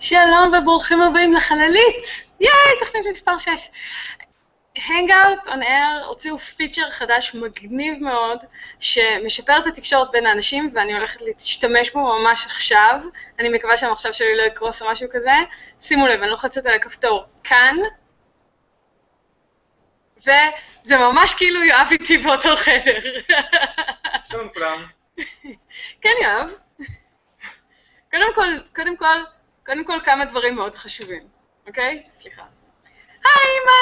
שלום וברוכים הבאים לחללית! ייי, תוכנית מספר 6. Hangout on Air הוציאו פיצ'ר חדש מגניב מאוד, שמשפר את התקשורת בין האנשים, ואני הולכת להשתמש בו ממש עכשיו. אני מקווה שהמחשב שלי לא יקרוס או משהו כזה. שימו לב, אני לוחצת על הכפתור כאן, וזה ממש כאילו יואב איתי באותו חדר. שלום לכולם. כן, יואב. קודם כל, קודם כל, קודם כל כמה דברים מאוד חשובים, אוקיי? סליחה. היי אמא!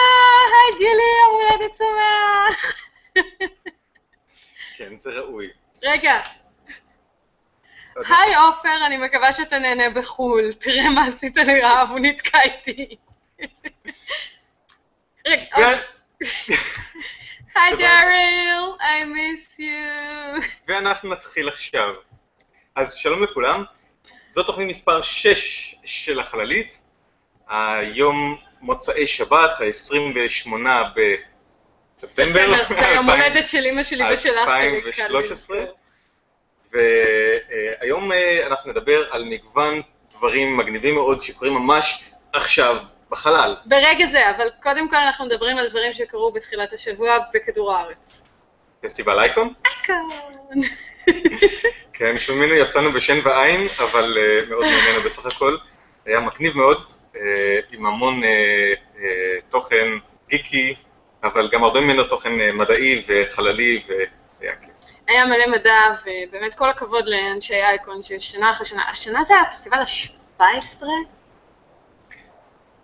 היי גילי, יום הולדת שמח! כן, זה ראוי. רגע, היי עופר, אני מקווה שאתה נהנה בחו"ל. תראה מה עשית לרעב, הוא נתקע איתי. רגע, ו- היי דאריל, I miss you. ואנחנו נתחיל עכשיו. אז שלום לכולם, זו תוכנית מספר 6 של החללית. היום מוצאי שבת, ה-28 בספטמבר. זה יום הולדת של אמא שלי ושל אח שלי. קל 2013. לזכור. והיום אה, אנחנו נדבר על מגוון דברים מגניבים מאוד שקורים ממש עכשיו בחלל. ברגע זה, אבל קודם כל אנחנו מדברים על דברים שקרו בתחילת השבוע בכדור הארץ. פסטיבל אייקון. אייקון. כן, שממנו יצאנו בשן ועין, אבל uh, מאוד נהנינו בסך הכל. היה מגניב מאוד, uh, עם המון uh, uh, תוכן גיקי, אבל גם הרבה ממנו תוכן uh, מדעי וחללי, והיה כיף. היה מלא מדע, ובאמת כל הכבוד לאנשי אייקון ששנה אחרי שנה, השנה זה היה הפסטיבל ה-17?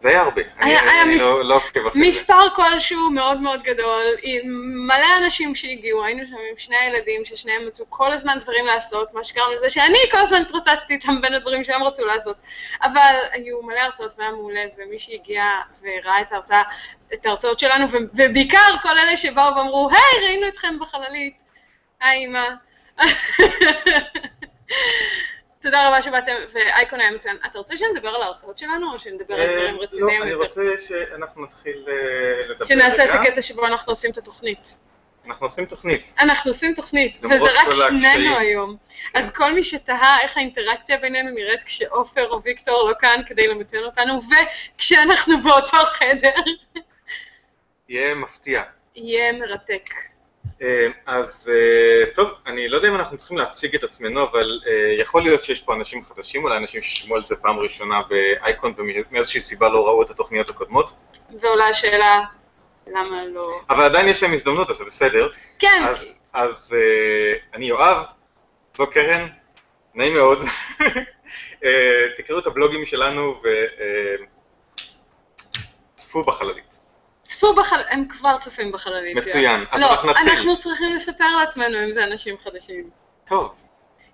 זה היה הרבה. היה- אני, היה אני מס- לא, לא אחרי זה. מספר כלשהו מאוד מאוד גדול, עם מלא אנשים שהגיעו, היינו שם עם שני הילדים ששניהם מצאו כל הזמן דברים לעשות, מה שגרם לזה שאני כל הזמן התרוצצתי איתם בין הדברים שהם רצו לעשות. אבל היו מלא הרצאות והיה מעולה, ומי שהגיע וראה את ההרצאה, את ההרצאות שלנו, ובעיקר כל אלה שבאו ואמרו, היי, ראינו אתכם בחללית. היי, אמא. תודה רבה שבאתם, ואייקון היה מצוין. אתה רוצה שנדבר על ההרצאות שלנו, או שנדבר על אה, דברים לא, רציניים אני יותר? רוצה שאנחנו נתחיל אה, לדבר שנעשה את. הקטע שבו אנחנו עושים את התוכנית. אנחנו עושים תוכנית. אנחנו עושים תוכנית, וזה רק שנינו. היום. אז כל מי שתהה איך האינטראקציה בינינו נראית כשעופר או ויקטור לא כאן כדי למתן אותנו, וכשאנחנו באותו חדר, יהיה מפתיע. יהיה מרתק. אה, אז אה, טוב, אני לא יודע אם אנחנו צריכים להציג את עצמנו, אבל אה, יכול להיות שיש פה אנשים חדשים, אולי אנשים ששמעו על זה פעם ראשונה באייקון ומאיזושהי סיבה לא ראו את התוכניות הקודמות, ועולה השאלה, למה לא... אבל עדיין יש להם הזדמנות, אז זה בסדר. כן, אז, אז אני יואב, זו קרן, נעים מאוד. תקראו את הבלוגים שלנו וצפו בחללית. צפו בחל... הם כבר צופים בחללית. מצוין, אז לא, אנחנו נתחיל. אנחנו צריכים לספר לעצמנו אם זה אנשים חדשים. טוב,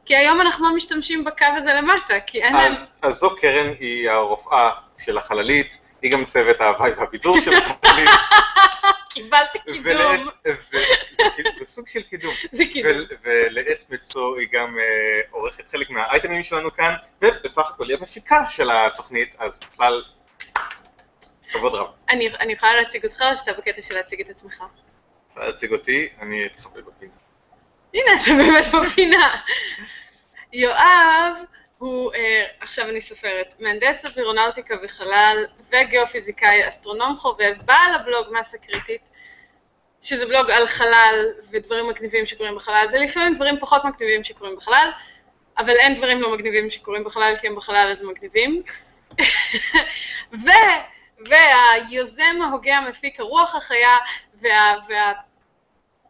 כי היום אנחנו לא משתמשים בקו הזה למטה, כי אין להם... אז, אז זו קרן, היא הרופאה של החללית, היא גם צוות ההוואי והבידור של החללית. קיבלתי קידום. ולעת- ו- זה כאילו- זה סוג של קידום. זה קידום. ול- ולעת מצוא היא גם אה, עורכת חלק מהאייטמים שלנו כאן, ובסך הכל היא המפיקה של התוכנית, אז בכלל, כבוד רב. אני, אני יכולה להציג אותך או שאתה בקטע של להציג את עצמך? אפשר להציג אותי, אני אתחבא בפינה. הנה, אתה באמת בפינה. יואב הוא, אה, עכשיו אני סופרת, מהנדס אווירונאוטיקה וחלל וגיאופיזיקאי, אסטרונום חובב, בעל הבלוג מסה קריטית, שזה בלוג על חלל ודברים מגניבים שקורים בחלל, ולפעמים דברים פחות מגניבים שקורים בחלל, אבל אין דברים לא מגניבים שקורים בחלל, כי הם בחלל אז הם מגניבים. ו... והיוזם, ההוגה, המפיק, הרוח החיה, וה...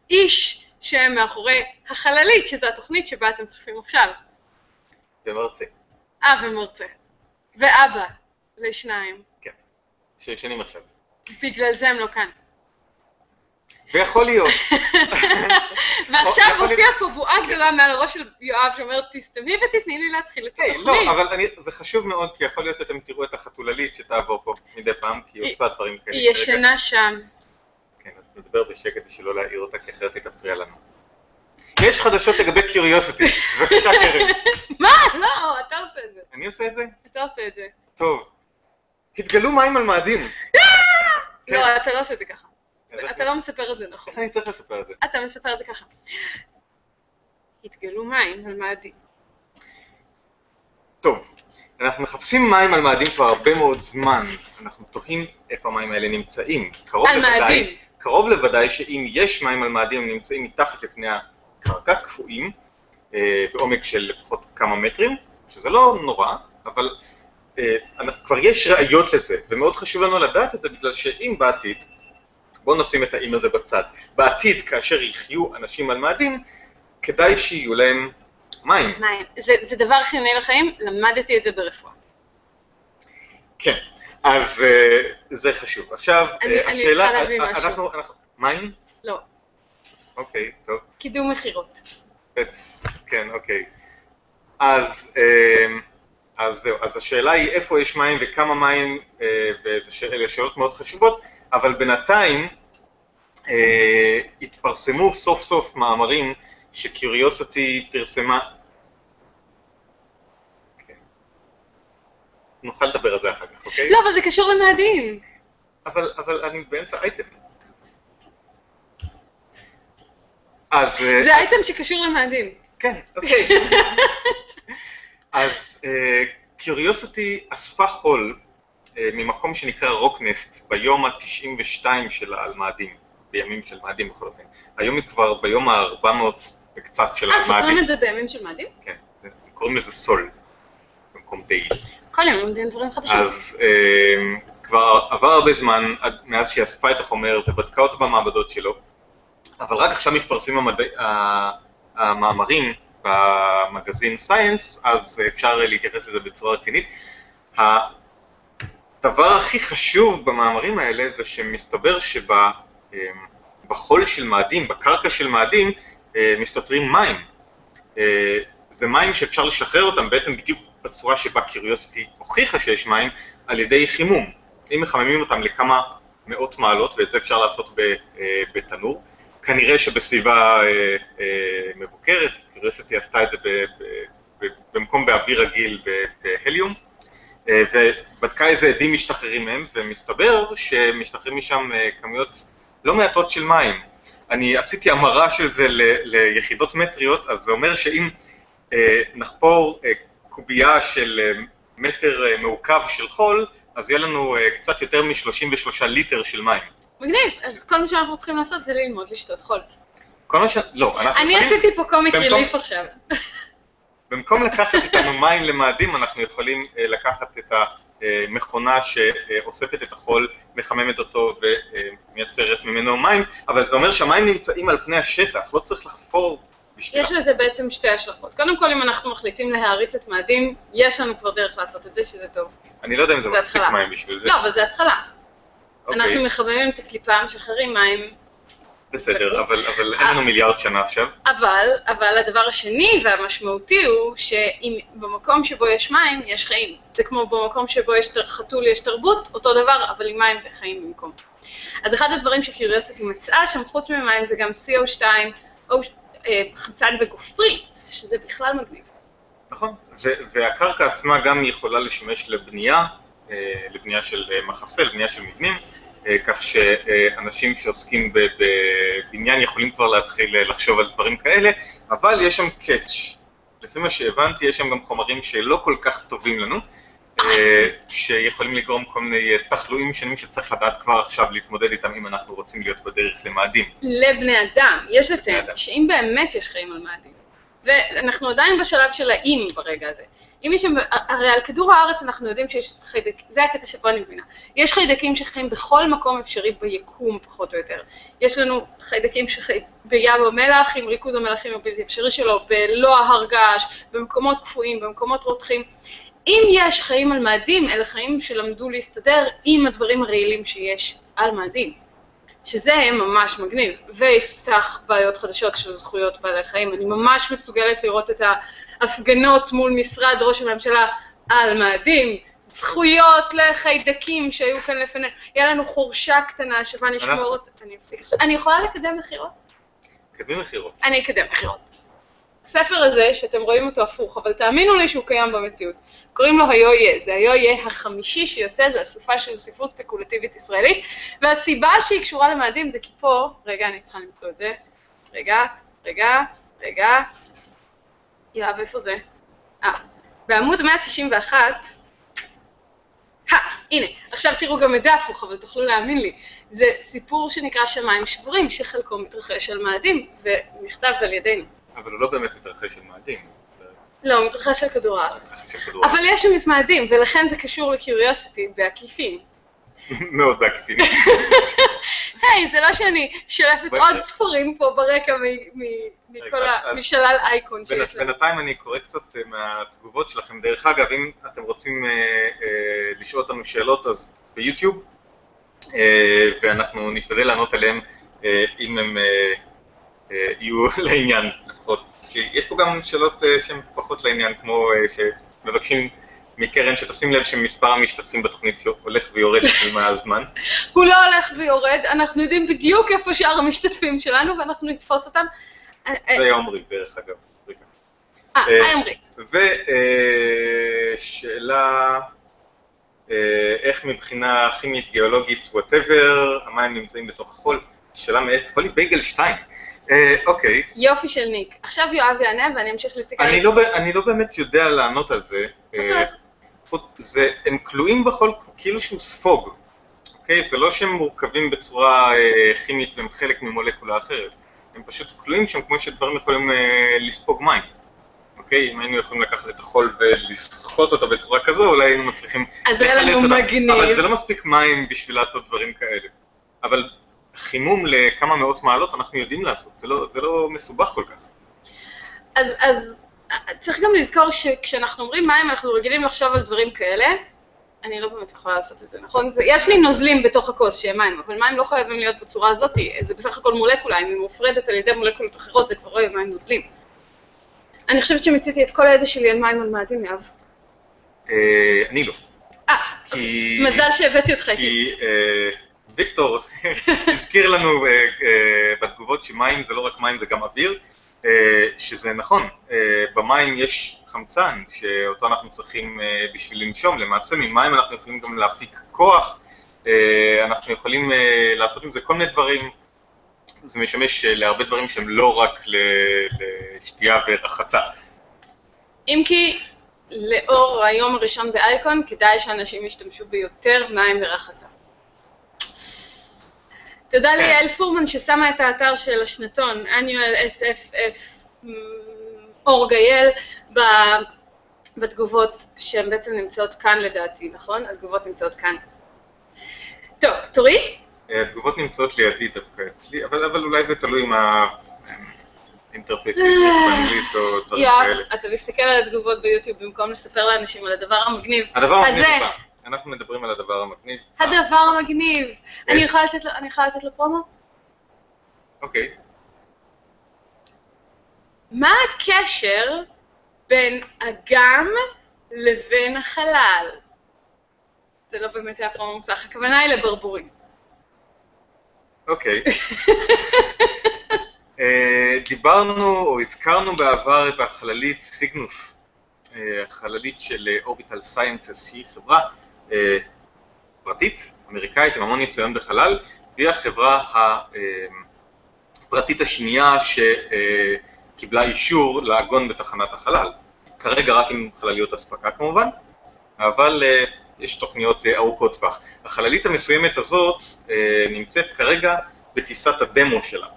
והאיש שמאחורי החללית, שזו התוכנית שבה אתם צופים עכשיו. ומרצה, אה, ומרצה. ואבא, לשניים. שישנים עכשיו. בגלל זה הם לא כאן. ויכול להיות, ועכשיו מופיע פה בועה גדולה מעל הראש של יואב שאומרת, תסתמי ותתני לי להתחיל את היי, התוכנית. לא, אבל זה חשוב מאוד, כי יכול להיות שאתם תראו את החתוללית שתעבור פה מדי פעם, כי היא עושה דברים כאלה. היא. ישנה שם. כן, אז נדבר בשקט בשביל לא להעיר אותה, כי אחרת היא תפריע לנו. יש חדשות לגבי קיוריוסיטי, בבקשה קרן. מה? לא, אתה עושה את זה. אני עושה את זה? אתה עושה את זה. טוב. התגלו מים על מאדים. כן. לא, אתה לא עושה את זה ככה. אתה לא מספר את זה נכון. איך אני צריך לספר את זה? אתה מספר את זה ככה. התגלו מים על מאדים. טוב. אנחנו מחפשים מים על מאדים כבר הרבה מאוד זמן, אנחנו תוהים איפה המים האלה נמצאים. קרוב על לוודאי, מאדים. קרוב לוודאי שאם יש מים על מאדים, הם נמצאים מתחת לפני הקרקע, קפואים, אה, בעומק של לפחות כמה מטרים, שזה לא נורא, אבל אה, כבר יש ראיות לזה, ומאוד חשוב לנו לדעת את זה, בגלל שאם בעתיד, בואו נשים את האם הזה בצד, בעתיד כאשר יחיו אנשים על מאדים, כדאי שיהיו להם מים. מים. זה, זה דבר חיוני לחיים, למדתי את זה ברפואה. כן, אז אה, זה חשוב. עכשיו, אני- אני השאלה, צריכה להביא אה, משהו. אנחנו, אנחנו, מים? לא, אוקיי, טוב. קידום מכירות. כן, אוקיי. אז, אה, אז זהו, אז השאלה היא איפה יש מים וכמה מים, ואלה שאלות מאוד חשובות, אבל בינתיים אה, התפרסמו סוף סוף מאמרים שקיוריוסיטי פרסמה. כן. נוכל לדבר על זה אחר כך, אוקיי? לא, אבל זה קשור למאדים. אבל, אבל אני באמצע אייטם. אז... אה, זה אייטם שקשור למאדים. כן, אוקיי. אז קיוריוסיטי אספה חול אה, ממקום שנקרא רוקנסט ביום ה-92 שלה על מאדים, בימים של מאדים בכל אופן. היום היא כבר ביום ה-400 וקצת של אה, סופרים המאדים. את זה בימים של מאדים? כן, קוראים לזה סול, במקום דייל. כל יום לומדים דברים חדשים. אז אה, כבר עבר הרבה זמן מאז שהיא אספה את החומר ובדקה אותו במעבדות שלו, אבל רק עכשיו מתפרסמים המדע, ה- המאמרים במגזין סייאנס, אז אפשר להתייחס לזה בצורה רצינית. הדבר הכי חשוב במאמרים האלה זה שמסתבר שבחול של מאדים, בקרקע של מאדים, אה, מסתתרים מים. אה, זה מים שאפשר לשחרר אותם בעצם בדיוק בצורה שבה קיוריוסיטי הוכיחה שיש מים, על ידי חימום. אם מחממים אותם לכמה מאות מעלות, ואת זה אפשר לעשות אה, בתנור, כנראה שבסביבה מבוקרת, קיוריוסיטי עשתה את זה במקום באוויר רגיל בהליום, ובדקה איזה עדים משתחררים מהם, ומסתבר שמשתחררים משם אה, כמויות לא מעטות של מים. אני עשיתי המרה של זה ל- ליחידות מטריות, אז זה אומר שאם אה, נחפור אה, קובייה של אה, מטר אה, מעוקב של חול, אז יהיה לנו אה, קצת יותר מ-33 ליטר של מים. מגניב, אז כל מה שאנחנו צריכים לעשות זה ללמוד לשתות חול. כל מה ש... לא, אנחנו אני יכולים... עשיתי פה קומיק במקום- ריליף עכשיו. במקום לקחת איתנו מים למאדים, אנחנו יכולים אה, לקחת את המכונה שאוספת את החול, מחממת אותו ומייצרת ממנו מים, אבל זה אומר שהמים נמצאים על פני השטח, לא צריך לחפור בשבילם. יש לזה בעצם שתי השלכות. קודם כל, אם אנחנו מחליטים להעריץ את מאדים, יש לנו כבר דרך לעשות את זה, שזה טוב. אני לא יודע אם זה זה מספיק התחלה. מים בשביל זה. לא, אבל זה התחלה. אוקיי, אנחנו מחממים את הקליפה, משחררים מים, בסדר, אבל אבל אין לנו מיליארד שנה עכשיו. אבל, אבל הדבר השני והמשמעותי הוא שאם במקום שבו יש מים, יש חיים. זה כמו במקום שבו יש חתול, יש תרבות, אותו דבר, אבל עם מים וחיים במקום. אז אחד הדברים שקיוריוסיטי מצאה שם, חוץ ממים, זה גם CO2, או אה, חמצן וגופרית, שזה בכלל מגניב. נכון, והקרקע עצמה גם יכולה לשמש לבנייה, אה, לבנייה של אה, מחסה, לבנייה של מבנים, כך שאנשים שעוסקים בבניין יכולים כבר להתחיל אה, לחשוב על דברים כאלה, אבל יש שם קאץ'. לפי מה שהבנתי, יש שם גם חומרים שלא כל כך טובים לנו, אה, שיכולים לגרום כל מיני אה, תחלואים שונים שצריך לדעת כבר עכשיו להתמודד איתם אם אנחנו רוצים להיות בדרך למאדים. לבני אדם. יש לציין. שאם באמת יש חיים על מאדים, ואנחנו עדיין בשלב של האם ברגע הזה, אם יש הרי על כדור הארץ אנחנו יודעים שיש חיידקים, זה הקטע שבו אני מבינה, יש חיידקים שחיים בכל מקום אפשרי ביקום פחות או יותר. יש לנו חיידקים שחיים בים המלח עם ריכוז המלחים הבלתי אפשרי שלו, בלא ההר געש, במקומות קפואים, במקומות רותחים. אם יש חיים על מאדים, אלה חיים שלמדו להסתדר עם הדברים הרעילים שיש על מאדים. שזה ממש מגניב, ויפתח בעיות חדשות של זכויות בעלי חיים. אני ממש מסוגלת לראות את ההפגנות מול משרד ראש הממשלה על מאדים, זכויות לחיידקים שהיו כאן לפנינו. יהיה לנו חורשה קטנה שבה נשמור אותה. אני אפסיק עכשיו. אני יכולה לקדם מכירות? קדמים מכירות. אני אקדם מכירות. הספר הזה, שאתם רואים אותו הפוך, אבל תאמינו לי שהוא קיים במציאות, קוראים לו היו יהיה. זה היו יהיה החמישי שיוצא, זה אסופה של ספרות ספקולטיבית ישראלית, והסיבה שהיא קשורה למאדים זה כי פה, רגע, אני צריכה למצוא את זה, רגע, רגע, רגע, יואב, איפה זה? אה, בעמוד 191, הא, הנה, עכשיו תראו גם את זה הפוך, אבל תוכלו להאמין לי. זה סיפור שנקרא שמיים שבורים, שחלקו מתרחש על מאדים, ונכתב על ידינו. אבל הוא לא באמת מתרחש על מאדים. לא, הוא מתרחש על כדור הארץ. אבל יש שם את מאדים, ולכן זה קשור לקיוריוסיטי בעקיפין. מאוד בעקיפין. היי, זה לא שאני שולפת עוד ספרים פה ברקע מכל רגע, ה... אז- משלל אייקון שיש לנו. בינתיים אני קורא קצת אה, מהתגובות שלכם. דרך אגב, אם אתם רוצים אה, אה, לשאול אותנו שאלות, אז ביוטיוב, ואנחנו נשתדל לענות עליהם אה, אם אה, יהיו לעניין לפחות. כי יש פה גם שאלות אה, שהן פחות לעניין, כמו אה, שמבקשים מקרן שתשים לב שמספר המשתתפים בתוכנית הולך ויורד עם הזמן. הוא לא הולך ויורד, אנחנו יודעים בדיוק איפה שאר המשתתפים שלנו, ואנחנו נתפוס אותם. אה, אה, זה היה עומרי, דרך אגב. אה, אה, היי עמרי. ושאלה, איך מבחינה כימית, גיאולוגית, whatever, המים נמצאים בתוך החול? שאלה מאת הולי בייגל 2. אה, אוקיי, יופי של ניק. עכשיו יואב יענה ואני אמשיך להסתכל. אני לא, אני לא באמת יודע לענות על זה. אה? חוץ- זה, הם כלואים בחול כאילו שהוא ספוג, אוקיי? זה לא שהם מורכבים בצורה אה, כימית והם חלק ממולקולה אחרת. הם פשוט כלואים שם כמו שדברים יכולים לספוג מים. אוקיי? אם היינו יכולים לקחת את החול ולסחוט אותו בצורה כזו, אולי היינו מצליחים אז היה לנו לחלץ אותם. מגניב. אבל זה לא מספיק מים בשביל לעשות דברים כאלה. אבל חימום לכמה מאות מעלות אנחנו יודעים לעשות, זה לא, זה לא מסובך כל כך. אז, אז צריך גם לזכור שכשאנחנו אומרים מים, אנחנו רגילים לחשוב על דברים כאלה. אני לא באמת יכולה לעשות את זה, נכון? זה, יש לי נוזלים בתוך הכוס שהם מים, אבל מים לא חייבים להיות בצורה הזאת, זה בסך הכל מולקולה, אם היא מופרדת על ידי מולקולות אחרות, זה כבר לא יהיה מים נוזלים. אני חושבת שמיציתי את כל הידע שלי על מים על מאדים, יאב. אה, אני לא. אה. מזל שהבאתי אותך איתי. כי אה, ויקטור הזכיר לנו אה, אה, בתגובות שמים זה לא רק מים, זה גם אוויר, אה, שזה נכון. במים יש חמצן שאותו אנחנו צריכים בשביל לנשום. למעשה ממים אנחנו יכולים גם להפיק כוח, אנחנו יכולים לעשות עם זה כל מיני דברים. זה משמש להרבה דברים שהם לא רק לשתייה ורחצה. אם כי לאור היום הראשון באייקון, כדאי שאנשים ישתמשו ביותר מים ורחצה. תודה כן. ליעל פורמן ששמה את האתר של השנתון, annual SFF אור.גייל, בתגובות שהן בעצם נמצאות כאן לדעתי, נכון? התגובות נמצאות כאן. טוב, תורי? אה, התגובות נמצאות לידי דווקא אצלי, אבל, אבל אולי זה תלוי מה... interface בעברית, באנגלית או דברים יואב, כאלה. אתה מסתכל על התגובות ביוטיוב במקום לספר לאנשים על הדבר המגניב. הדבר המגניב. הבא, אנחנו מדברים על הדבר המגניב. הדבר המגניב. אני יכולה לתת לו, אני יכולה לתת לו פרומו? אוקיי. מה הקשר בין אגם לבין החלל? זה לא באמת היה פרומו מוצלח, הכוונה היא לברבורים. אוקיי. אה, דיברנו או הזכרנו בעבר את החללית סיגנוס, אה, החללית של אורביטל סיינסס, שהיא חברה אה, פרטית, אמריקאית, עם המון ניסיון בחלל, והיא החברה הפרטית השנייה שקיבלה אישור לעגון בתחנת החלל. כרגע רק עם חלליות אספקה כמובן, אבל אה, יש תוכניות אה, ארוכות טווח. החללית המסוימת הזאת אה, נמצאת כרגע בטיסת הדמו שלה.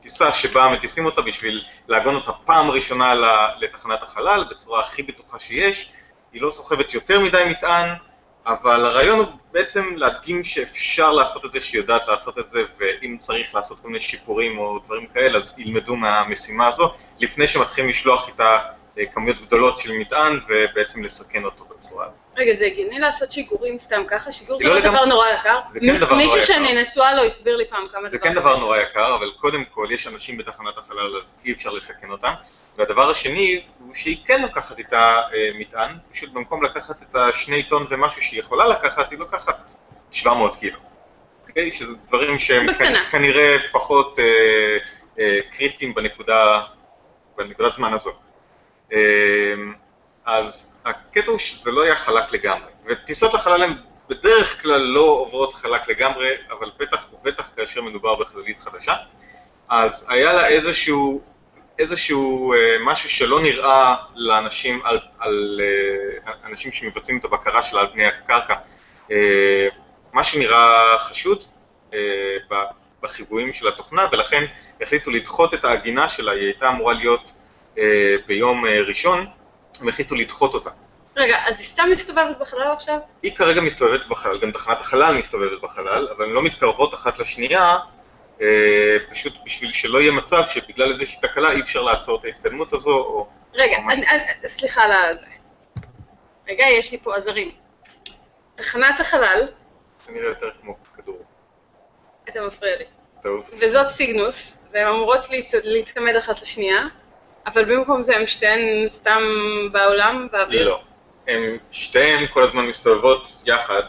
טיסה שבה מטיסים אותה בשביל לעגון אותה פעם ראשונה לתחנת החלל בצורה הכי בטוחה שיש. היא לא סוחבת יותר מדי מטען, אבל הרעיון הוא בעצם להדגים שאפשר לעשות את זה, שהיא יודעת לעשות את זה, ואם צריך לעשות כל מיני שיפורים או דברים כאלה, אז ילמדו מהמשימה הזו, לפני שמתחילים לשלוח איתה אה, כמויות גדולות של מטען ובעצם לסכן אותו בצורה הזאת. רגע, זה הגיוני לעשות שיגורים סתם ככה? שיגור זה לא לא לגמרי- דבר נורא יקר? זה כן דבר נורא מישהו יקר. שאני נשואה לו הסביר לי פעם כמה זה דבר כן דבר נורא יקר, אבל קודם כל יש אנשים בתחנת החלל אז אי אפשר לסכן אותם. והדבר השני הוא שהיא כן לוקחת איתה אה, מטען, פשוט במקום לקחת את השני טון ומשהו שהיא יכולה לקחת, היא לוקחת 700 קילו. אוקיי? שזה דברים שהם בקטנה. כנראה פחות אה, אה, קריטיים בנקודה, בנקודת זמן הזו. אה, אז הקטע הוא שזה לא היה חלק לגמרי, וטיסות לחלל הן בדרך כלל לא עוברות חלק לגמרי, אבל בטח ובטח כאשר מדובר בחללית חדשה, אז היה לה איזשהו איזשהו אה, משהו שלא נראה לאנשים, על, על אה, אנשים שמבצעים את הבקרה שלה על פני הקרקע, אה, מה שנראה חשוד אה, בחיוויים של התוכנה, ולכן החליטו לדחות את העגינה שלה, היא הייתה אמורה להיות אה, ביום אה, ראשון, הם החליטו לדחות אותה. רגע, אז היא סתם מסתובבת בחלל עכשיו? היא כרגע מסתובבת בחלל, גם תחנת החלל מסתובבת בחלל, אבל הן לא מתקרבות אחת לשנייה, פשוט בשביל שלא יהיה מצב שבגלל איזושהי תקלה אי אפשר לעצור את ההתקדמות הזו, או... רגע, או משהו. סליחה על הזה. רגע, יש לי פה עזרים. תחנת החלל, זה נראה יותר כמו כדור. אתה מפריע לי. טוב. וזאת סיגנוס, והן אמורות להצ... להצמד אחת לשנייה, אבל במקום זה הן שתיהן סתם בעולם, באוויר. לא. הם שתיהן כל הזמן מסתובבות יחד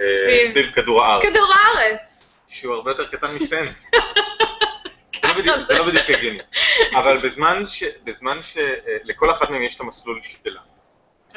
אה, סביב. סביב כדור הארץ, כדור הארץ! שהוא הרבה יותר קטן משתיהן. זה לא בדיוק- לא בדיוק הגיוני. אבל בזמן ש... בזמן ש... אה, לכל אחת מהן יש את המסלול שלה.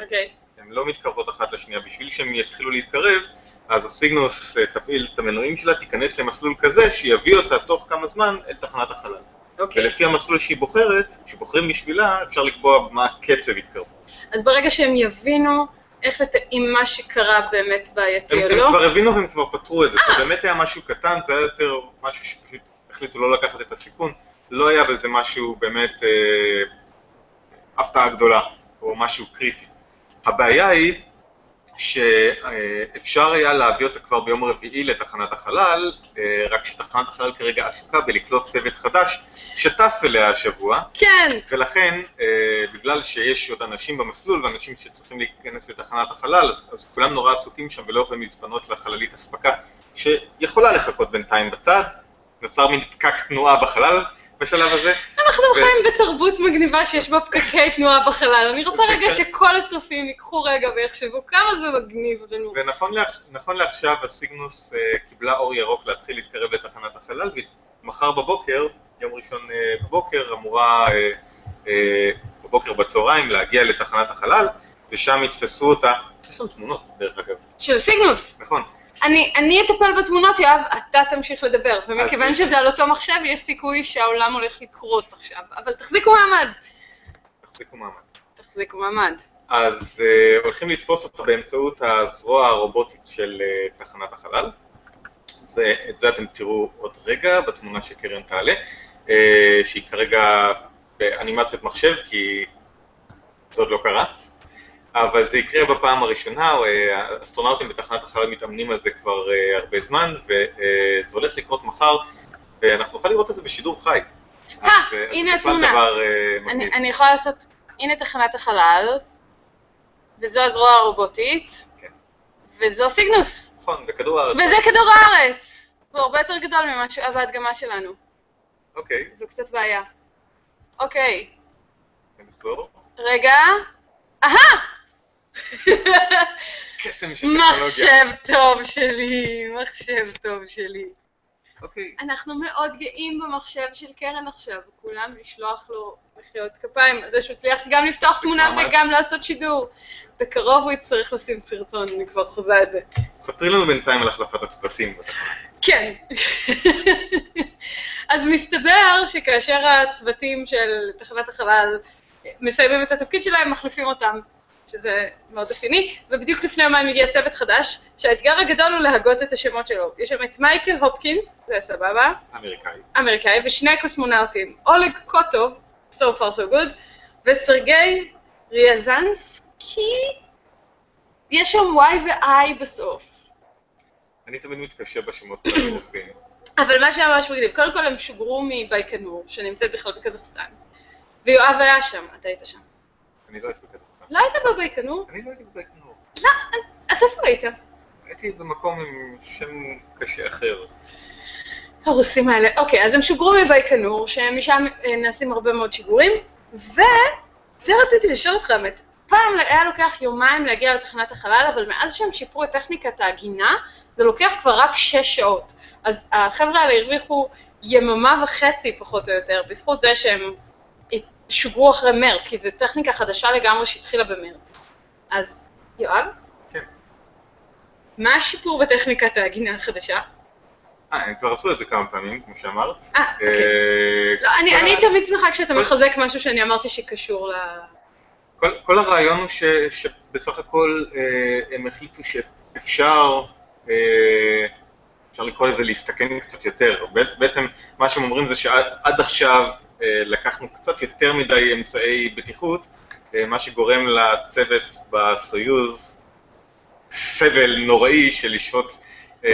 אוקיי. הן לא מתקרבות אחת לשנייה. בשביל שהן יתחילו להתקרב, אז הסיגנוס אה, תפעיל את המנועים שלה, תיכנס למסלול כזה, שיביא אותה תוך כמה זמן אל תחנת החלל. אוקיי. ולפי המסלול שהיא בוחרת, שבוחרים בשבילה, אפשר לקבוע מה קצב התקרבות. אז ברגע שהם יבינו איך לת... אם מה שקרה באמת הם, בעייתי או הם לא, כבר הבינו והם כבר פתרו את זה, זה באמת היה משהו קטן, זה היה יותר משהו שפשוט החליטו לא לקחת את הסיכון, לא היה בזה משהו באמת אה, הפתעה גדולה, או משהו קריטי. הבעיה היא שאפשר היה להביא אותה כבר ביום רביעי לתחנת החלל, אה, רק שתחנת החלל כרגע עסוקה בלקלוט צוות חדש שטס אליה השבוע, כן, ולכן, אה, בגלל שיש עוד אנשים במסלול ואנשים שצריכים להיכנס לתחנת החלל, אז, אז כולם נורא עסוקים שם ולא יכולים להתפנות לחללית אספקה, שיכולה לחכות בינתיים בצד, נוצר מין פקק תנועה בחלל בשלב הזה, אנחנו ו- חיים בתרבות מגניבה שיש בה פקקי תנועה בחלל. אני רוצה רגע. שכל הצופים ייקחו רגע ויחשבו כמה זה מגניב לנו. ונכון לעכ- נכון לעכשיו הסיגנוס אה, קיבלה אור ירוק להתחיל להתקרב לתחנת החלל, ומחר בבוקר, יום ראשון אה, בבוקר, אמורה אה, בבוקר בצהריים להגיע לתחנת החלל, ושם יתפסו אותה, יש לנו תמונות דרך אגב, של סיגנוס. נכון, אני, אני אטפל בתמונות, יואב, אתה תמשיך לדבר. ומכיוון שזה על אותו מחשב, יש סיכוי שהעולם הולך לקרוס עכשיו. אבל תחזיקו מעמד. תחזיקו מעמד. תחזיקו מעמד. אז uh, הולכים לתפוס אותה באמצעות הזרוע הרובוטית של uh, תחנת החלל. זה, את זה אתם תראו עוד רגע בתמונה שקרן תעלה, uh, שהיא כרגע באנימציית מחשב, כי זה עוד לא קרה, אבל זה יקרה בפעם הראשונה, uh, האסטרונאוטים בתחנת החלל מתאמנים על זה כבר uh, הרבה זמן, וזה הולך לקרות מחר, ואנחנו נוכל לראות את זה בשידור חי. אה, הנה התמונה. אני, יכולה לעשות, הנה תחנת החלל, וזו הזרוע הרובוטית, כן. וזו סיגנוס, נכון, בכדור הארץ. וזה כדור הארץ. הוא הרבה יותר גדול ממה בהדגמה שלנו. אוקיי, זו קצת בעיה. אוקיי, נחזור. רגע. אהה! קסם של טכנולוגיה. מחשב טוב שלי, מחשב טוב שלי. אוקיי, אנחנו מאוד גאים במחשב של קרן עכשיו, כולם לשלוח לו מחיאות כפיים על זה שהוא הצליח גם לפתוח תמונה. וגם לעשות שידור. בקרוב הוא יצטרך לשים סרטון, אני כבר חוזה את זה. ספרי לנו בינתיים על החלפת הצוותים. כן. אז מסתבר שכאשר הצוותים של תחנת החלל מסיימים את התפקיד שלהם, מחליפים אותם, שזה מאוד אופייני, ובדיוק לפני יומיים הגיע צוות חדש, שהאתגר הגדול הוא להגות את השמות שלו. יש שם את מייקל הופקינס, זה סבבה, אמריקאי. אמריקאי, ושני קוסמונאוטים, אולג קוטוב, so far so good, וסרגי ריאזנסקי, יש שם Y ו-I בסוף. אני תמיד מתקשה בשמות הרוסים. אבל מה שהיה ממש מגניב, קודם כל הם שוגרו מבייקנור, שנמצאת בכלל בקזחסטן. ויואב היה שם, אתה היית שם. אני לא הייתי בקזחסטן. לא היית בבייקנור? אני לא הייתי בבייקנור. לא, אז איפה היית? הייתי במקום עם שם קשה אחר. הרוסים האלה. אוקיי, אז הם שוגרו מבייקנור, שמשם אה, נעשים הרבה מאוד שיגורים, וזה רציתי לשאול אותך, האמת. פעם היה לוקח יומיים להגיע לתחנת החלל, אבל מאז שהם שיפרו את טכניקת העגינה, זה לוקח כבר רק שש שעות. אז החבר'ה האלה הרוויחו יממה וחצי, פחות או יותר, בזכות זה שהם שוגרו אחרי מרץ, כי זו טכניקה חדשה לגמרי שהתחילה במרץ. אז, יואב? כן. מה השיפור בטכניקת העגינה החדשה? אה, הם כבר עשו את זה כמה פעמים, כמו שאמרת. אה, אוקיי. אה, לא, אני, תמיד שמחה כשאתה כל- מחזק משהו שאני אמרתי שקשור ל... כל, כל הרעיון הוא ש, שבסך הכל אה, הם החליטו שאפשר, אה, אפשר לקרוא לזה להסתכן קצת יותר. בעצם מה שהם אומרים זה שעד עד עכשיו לקחנו קצת יותר מדי אמצעי בטיחות, אה, מה שגורם לצוות בסויוז סבל נוראי של לשהות אה,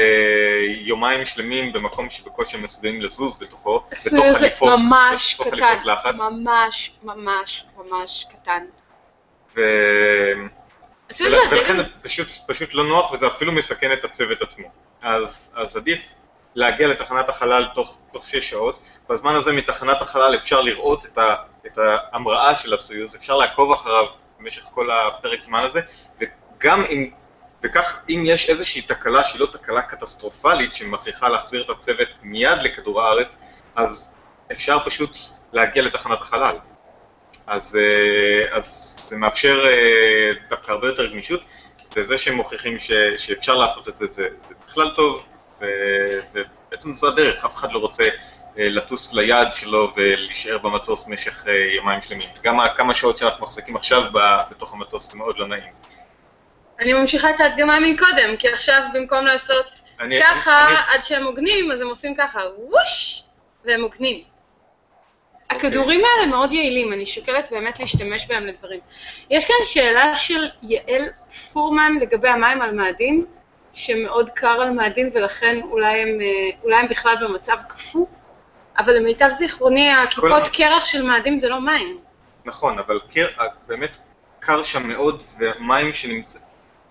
יומיים שלמים במקום שבקושי הם מסוגלים לזוז בתוכו, בתוך חליפות, ממש בתוך קטן, חליפות לחץ. ממש ממש ממש קטן. ו... ול- ולכן זה פשוט, פשוט לא נוח וזה אפילו מסכן את הצוות עצמו. אז, אז עדיף להגיע לתחנת החלל תוך, תוך שש שעות, בזמן הזה מתחנת החלל אפשר לראות את, ה, את ההמראה של הסויוז, אפשר לעקוב אחריו במשך כל הפרק זמן הזה, וגם אם, וכך אם יש איזושהי תקלה שהיא לא תקלה קטסטרופלית שמכריחה להחזיר את הצוות מיד לכדור הארץ, אז אפשר פשוט להגיע לתחנת החלל. אז, אה, אז זה מאפשר אה, דווקא הרבה יותר גמישות, וזה שהם מוכיחים ש, שאפשר לעשות את זה, זה, זה בכלל טוב, ובעצם זו הדרך, אף אחד לא רוצה אה, לטוס ליעד שלו ולהישאר במטוס במשך אה, יומיים שלמים. גם הכמה שעות שאנחנו מחזיקים עכשיו בתוך המטוס זה מאוד לא נעים. אני ממשיכה את ההדגמה מקודם, כי עכשיו במקום לעשות אני, ככה אני, עד שהם הוגנים, אז הם עושים ככה, ווש, והם הוגנים. אוקיי. הכדורים האלה מאוד יעילים, אני שוקלת באמת להשתמש בהם לדברים. יש כאן שאלה של יעל פורמן לגבי המים על מאדים, שמאוד קר על מאדים ולכן אולי הם, אה, אולי הם בכלל במצב קפוא, אבל למיטב זיכרוני, הכיפות קרח של מאדים זה לא מים. נכון, אבל קר, באמת קר שם מאוד, ומים שנמצא...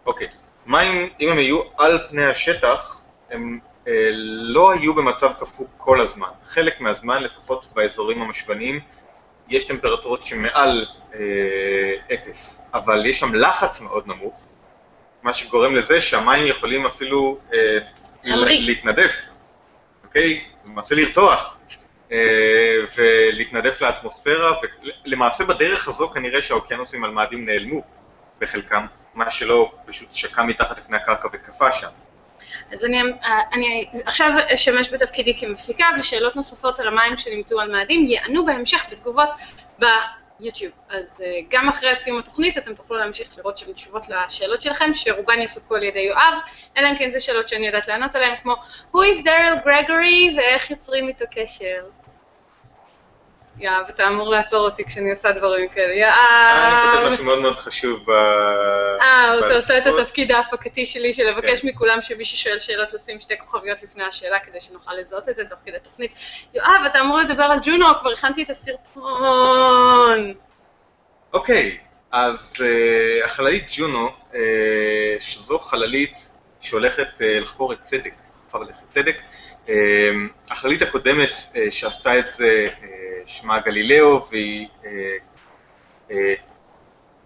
אוקיי, מים, אם הם היו על פני השטח, הם אה, לא היו במצב קפוא כל הזמן. חלק מהזמן, לפחות באזורים המשבניים, יש טמפרטורות שמעל אה, אפס, אבל יש שם לחץ מאוד נמוך, מה שגורם לזה שהמים יכולים אפילו אה. להתנדף, אוקיי? למעשה לרתוח. אה, ולהתנדף לאטמוספירה, ולמעשה בדרך הזו כנראה שהאוקיינוסים על מאדים נעלמו בחלקם, מה שלא פשוט שקע מתחת לפני הקרקע וקפא שם. אז אני, אני עכשיו אשמש בתפקידי כמפיקה, ושאלות נוספות על המים שנמצאו על מאדים יענו בהמשך בתגובות ביוטיוב. אז אה, גם אחרי סיום התוכנית אתם תוכלו להמשיך לראות שם תשובות לשאלות שלכם, שרובן יסופקו על ידי יואב, אלא אם כן זה שאלות שאני יודעת לענות עליהן, כמו Who is Daryl Gregory ואיך יוצרים איתו קשר. יואב, אתה אמור לעצור אותי כשאני עושה דברים כאלה. אני כותב. משהו מאוד מאוד חשוב ב... אה, אתה עושה את. התפקיד ההפקתי שלי של לבקש כן. מכולם שמי ששואל שאלות לשים שתי כוכביות לפני השאלה כדי שנוכל לזהות את זה תוך כדי תוכנית. יואב, אתה אמור לדבר על ג'ונו, כבר הכנתי את הסרטון. אוקיי, אז אה, החללית ג'ונו, אה, שזו חללית שהולכת אה, לחקור את צדק, צדק, אה, החללית הקודמת אה, שעשתה את זה שמה גלילאו, והיא אה, אה,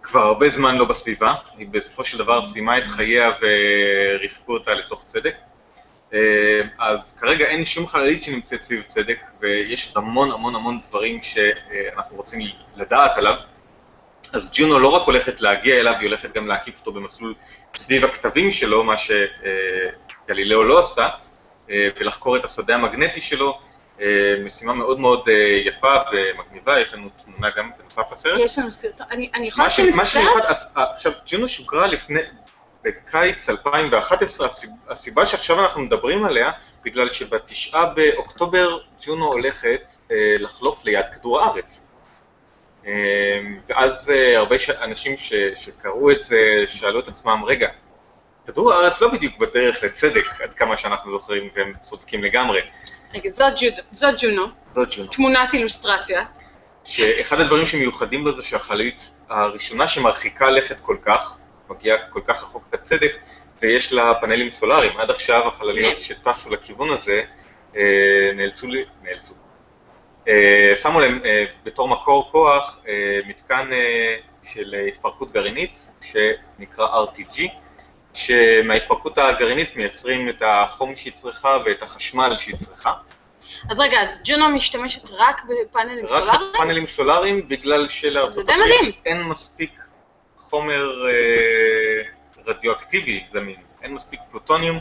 כבר הרבה זמן לא בסביבה, היא בסופו של דבר סיימה את חייה וריסקו אותה לתוך צדק. אה, אז כרגע אין שום חללית שנמצאת סביב צדק, ויש עוד המון המון המון דברים שאנחנו רוצים לדעת עליו. אז ג'ונו לא רק הולכת להגיע אליו, היא הולכת גם להקיף אותו במסלול סביב הכתבים שלו, מה שגלילאו לא עשתה, ולחקור את השדה המגנטי שלו, משימה מאוד מאוד אה, יפה ומגניבה, יש לנו תמונה גם בנוסף לסרט. יש לנו סרטון, אני אני יכולה לשים מה שמיוחד, אה, עכשיו, ג'ונו שוגרה לפני, בקיץ 2011, הסיב- הסיבה שעכשיו אנחנו מדברים עליה, בגלל שבתשעה באוקטובר ג'ונו הולכת אה, לחלוף ליד כדור הארץ. אה, ואז אה, הרבה ש- אנשים ש- שקראו את זה שאלו את עצמם, רגע, כדור הארץ לא בדיוק בדרך לצדק, עד כמה שאנחנו זוכרים, והם צודקים לגמרי. רגע, זאת ג'ונו, זאת ג'ונו. תמונת אילוסטרציה. שאחד הדברים שמיוחדים בזה שהחללית הראשונה שמרחיקה לכת כל כך, מגיעה כל כך רחוק בצדק, ויש לה פאנלים סולאריים. עד עכשיו החלליות כן. שטסו לכיוון הזה אה, נאלצו, נאלצו. אה, שמו להם אה, בתור מקור כוח מתקן של התפרקות גרעינית שנקרא RTG, שמההתפרקות הגרעינית מייצרים את החום שהיא צריכה ואת החשמל שהיא צריכה. אז רגע, אז ג'ונו משתמשת רק בפאנלים רק סולאריים? בפאנלים סולאריים, בגלל שלארצות זה הברית. אין מספיק חומר אה, רדיואקטיבי זמין, אין מספיק פלוטוניום,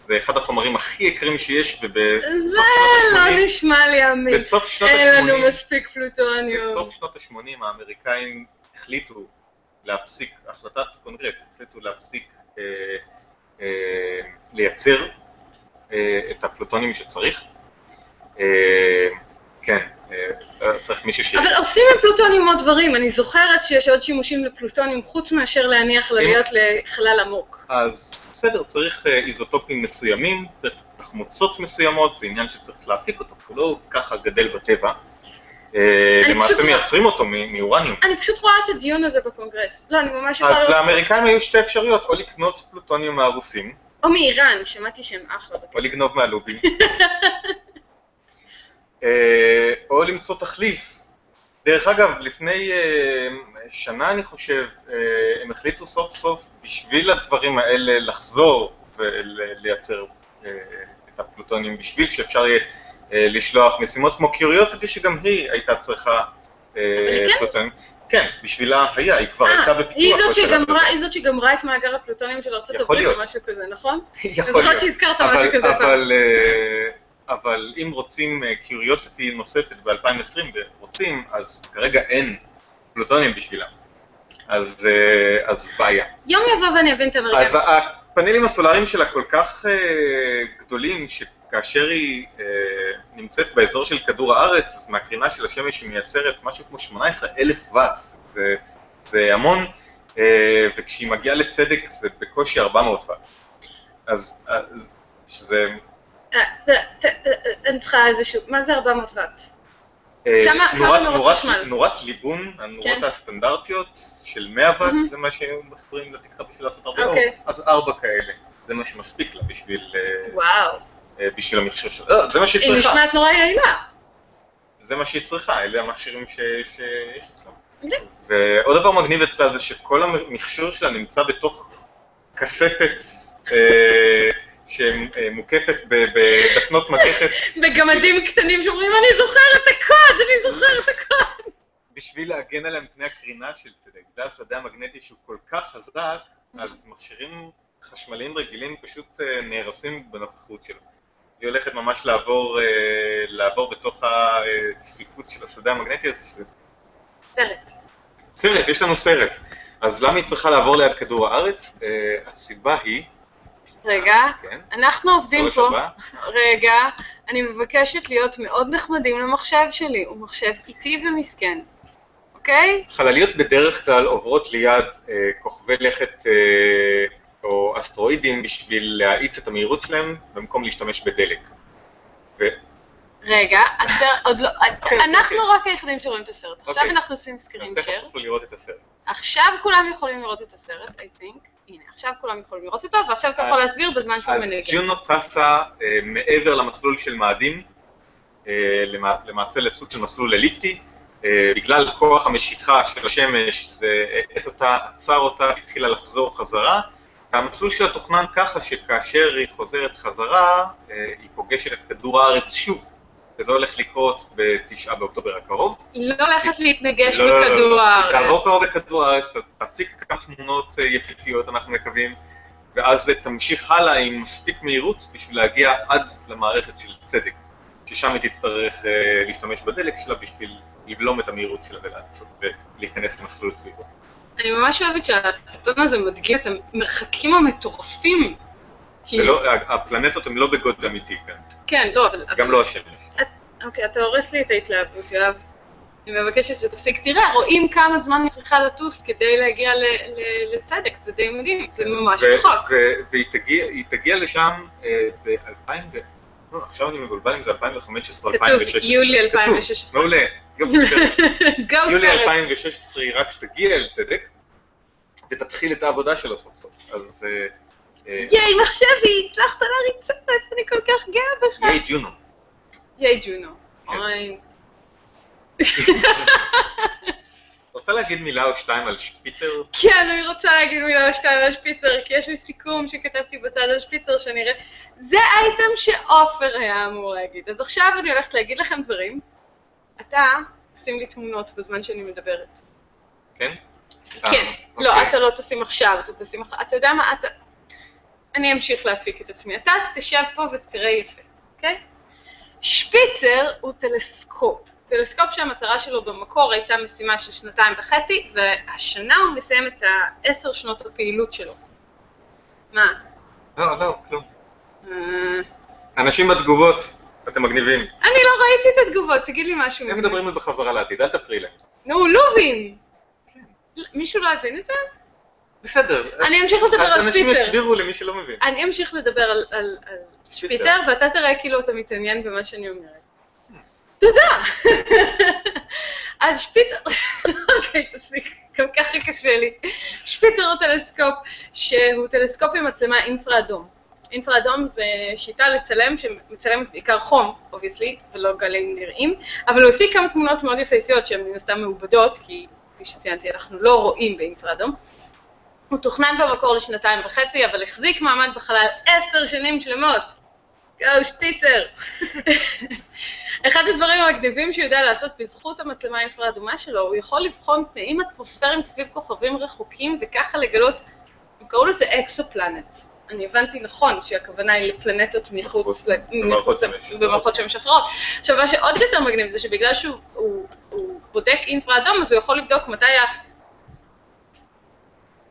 זה אחד החומרים הכי יקרים שיש, זה ובסוף שנות לא ה-80, נשמע לי אמיץ. בסוף שנות אין לנו ה-80, מספיק פלוטוניום. בסוף שנות ה-80 האמריקאים החליטו להפסיק, החלטת קונגרס, החליטו להפסיק לייצר אה, את הפלוטונים שצריך. אה, כן, אה, צריך מישהו ש... אבל עושים עם פלוטוניום עוד דברים. אני זוכרת שיש עוד שימושים לפלוטוניום חוץ מאשר להניח ללהיות לחלל עמוק. אז בסדר, צריך אה, איזוטופים מסוימים, צריך תחמוצות מסוימות, זה עניין שצריך להפיק אותו, הוא לא ככה גדל בטבע. אה, למעשה מייצרים אותו מאורניום. אני פשוט רואה את הדיון הזה בקונגרס. לא, אני ממש יכולה אז. לאמריקאים היו שתי אפשרויות, או לקנות פלוטוניום מהרוסים, או מאיראן, שמעתי שהם אחלה. או לגנוב מהלובי, אה, או למצוא תחליף. דרך אגב, לפני אה, שנה אני חושב, הם החליטו סוף סוף בשביל הדברים האלה לחזור ולייצר את הפלוטונים, בשביל שאפשר יהיה לשלוח משימות כמו קיוריוסיטי, שגם היא הייתה צריכה אה, כן? פלוטונים. כן, בשבילה היה, היא כבר הייתה אה, בפיתוח. היא זאת שגמרה- את מאגר הפלוטוניום של הברית או להיות. משהו כזה, נכון? יכול אני זוכרת להיות. שהזכרת משהו כזה פעם. אבל, אה, אם רוצים קיוריוסיטי נוספת ב-2020 ורוצים, אז כרגע אין פלוטונים בשבילה. אז, אה, אז בעיה. יום יבוא ואני אבין את האמריקאים. אז הפאנלים הסולאריים שלה כל כך אה, גדולים, שכאשר היא אה, נמצאת באזור של כדור הארץ, אז מהקרינה של השמש היא מייצרת משהו כמו 18 אלף ואט. זה, זה המון, אה, וכשהיא מגיעה לצדק זה בקושי 400 ואט. אז, אז שזה... אה, ת- ת- אני צריכה איזשהו... מה זה 400 ואט? אה, כמה- נורת- נורות נורת- חשמל? נורת ליבון, הנורות כן. הסטנדרטיות של 100 ואט. זה מה שהם מחברים לתקרה בשביל לעשות הרבה אור, אוקיי. אז ארבע כאלה. זה מה שמספיק לה בשביל... אה, וואו. אה, בשביל המכשיר שלה. לא, זה מה שהיא היא צריכה. נשמעת נורא יעילה. זה מה שהיא צריכה, אלה המכשירים שיש אצלה. אוקיי. ועוד דבר מגניב אצלה זה שכל המכשור שלה נמצא בתוך כספת אה, שמוקפת ב- בדפנות מתכת בגמדים קטנים שאומרים, אני זוכר את הקוד, אני זוכר את הקוד. בשביל להגן עליה מפני הקרינה של צדק. בגלל השדה המגנטי שהוא כל כך חזק, אז מכשירים חשמליים רגילים פשוט אה, נהרסים בנוכחות שלו. היא הולכת ממש לעבור, אה, לעבור בתוך הצפיפות של השדה המגנטי הזה, שזה סרט. סרט, יש לנו סרט. אז למה היא צריכה לעבור ליד כדור הארץ? אה, הסיבה היא, רגע, כן, אנחנו עובדים פה. הבא, רגע, אני מבקשת להיות מאוד נחמדים למחשב שלי, הוא מחשב איטי ומסכן, אוקיי? חלליות בדרך כלל עוברות ליד אה, כוכבי לכת אה, או אסטרואידים בשביל להאיץ את המהירות שלהם במקום להשתמש בדלק. ו- רגע, הסרט, עוד לא, אוקיי, אנחנו אוקיי. רק היחידים שרואים את הסרט. עכשיו אוקיי. אנחנו עושים אז סקרין תכף שייר. תוכלו לראות את הסרט. עכשיו כולם יכולים לראות את הסרט, I think. הנה, עכשיו כולם יכולים לראות אותו, ועכשיו אתה יכול אז- להסביר בזמן שהוא אז מנגן. ג'ונו טסה אה, מעבר למסלול של מאדים, למע- למעשה לסוג של מסלול אליפטי, אה, בגלל כוח המשיכה של השמש, זה האט אותה, עצר אותה, התחילה לחזור חזרה. והמסלול שלה תוכנן ככה שכאשר היא חוזרת חזרה, אה, היא פוגשת את כדור הארץ שוב, וזה הולך לקרות בתשעה באוקטובר הקרוב. היא לא הולכת להתנגש לא, לא, לא, בכדור לא. הארץ. היא תעבור קרוב לכדור הארץ, תפיק כמה תמונות אה, יפיפיות, אנחנו מקווים, ואז תמשיך הלאה עם מספיק מהירות בשביל להגיע עד למערכת של צדק, ששם היא תצטרך אה, להשתמש בדלק שלה בשביל לבלום את המהירות שלה ולהיכנס למסלול סביבו. אני ממש אוהבת שהסרטון הזה מדגים את המרחקים המטורפים. זה לא, הפלנטות הן לא בגודל אמיתי כאן, כן, לא, אבל... גם לא השמש. אוקיי, אתה הורס לי את ההתלהבות, יואב. אני מבקשת שתפסיק. תראה, רואים כמה זמן אני צריכה לטוס כדי להגיע לצדק, זה די מדהים, זה ממש רחוק. והיא תגיע, לשם ב-2000, לא, עכשיו אני מבולבל אם זה 2015 או כתוב 2016. יולי כתוב, 2016. מעולה, יולי סרט. 2016 היא רק תגיע אל צדק, ותתחיל את העבודה שלה סוף סוף. אז אה, אה, ייי, מחשבי, הצלחת להריץ סרט, אני כל כך גאה בך. ייי ג'ונו. ייי, ג'ונו. כן. אוי. רוצה להגיד מילה או שתיים על שפיצר? כן, אני רוצה להגיד מילה או שתיים על שפיצר, כי יש לי סיכום שכתבתי בצד על שפיצר שנראה... זה אייטם שעופר היה אמור להגיד. אז עכשיו אני הולכת להגיד לכם דברים. אתה, שים לי תמונות בזמן שאני מדברת. כן? כן. אה, לא, אוקיי. אתה לא תשים עכשיו, אתה תשים אחר... אתה יודע מה, אתה... אני אמשיך להפיק את עצמי. אתה תשב פה ותראה יפה, אוקיי? שפיצר הוא טלסקופ. טלסקופ שהמטרה שלו במקור הייתה משימה של שנתיים וחצי, והשנה הוא מסיים את העשר שנות הפעילות שלו. מה? לא, לא, כלום. אה, אנשים בתגובות, אתם מגניבים. אני לא ראיתי את התגובות, תגיד לי משהו. הם מדברים על בחזרה לעתיד, אל תפריעי להם. נו, לובין! מישהו לא הבין את זה? בסדר. אני אמשיך לדבר על אז אנשים שפיצר. יסבירו למי שלא מבין. אני אמשיך לדבר על שפיצר, ואתה תראה כאילו אתה מתעניין במה שאני אומרת. תודה. אז שפיצר, אוקיי, תפסיק, גם ככה קשה לי. שפיצר הוא טלסקופ שהוא טלסקופ עם מצלמה אינפרה אדום. אינפרה אדום זה שיטה לצלם שמצלמת בעיקר חום, obviously, ולא גלים נראים, אבל הוא הפיק כמה תמונות מאוד יפהפיות שהן מן הסתם מעובדות, כי כפי שציינתי אנחנו לא רואים באינפרה אדום. הוא תוכנן במקור לשנתיים וחצי, אבל החזיק מעמד בחלל עשר שנים שלמות. go שפיצר. אחד הדברים המגניבים שהוא יודע לעשות בזכות המצלמה האינפרה אדומה שלו, הוא יכול לבחון תנאים אטמוספיריים סביב כוכבים רחוקים, וככה לגלות, הם קראו לזה אקסופלנטס. אני הבנתי נכון שהכוונה היא לפלנטות מחוץ, במערכות שמש. אחרות. עכשיו, מה שעוד יותר מגניב זה שבגלל שהוא הוא, הוא בודק אינפרה אדום, אז הוא יכול לבדוק מתי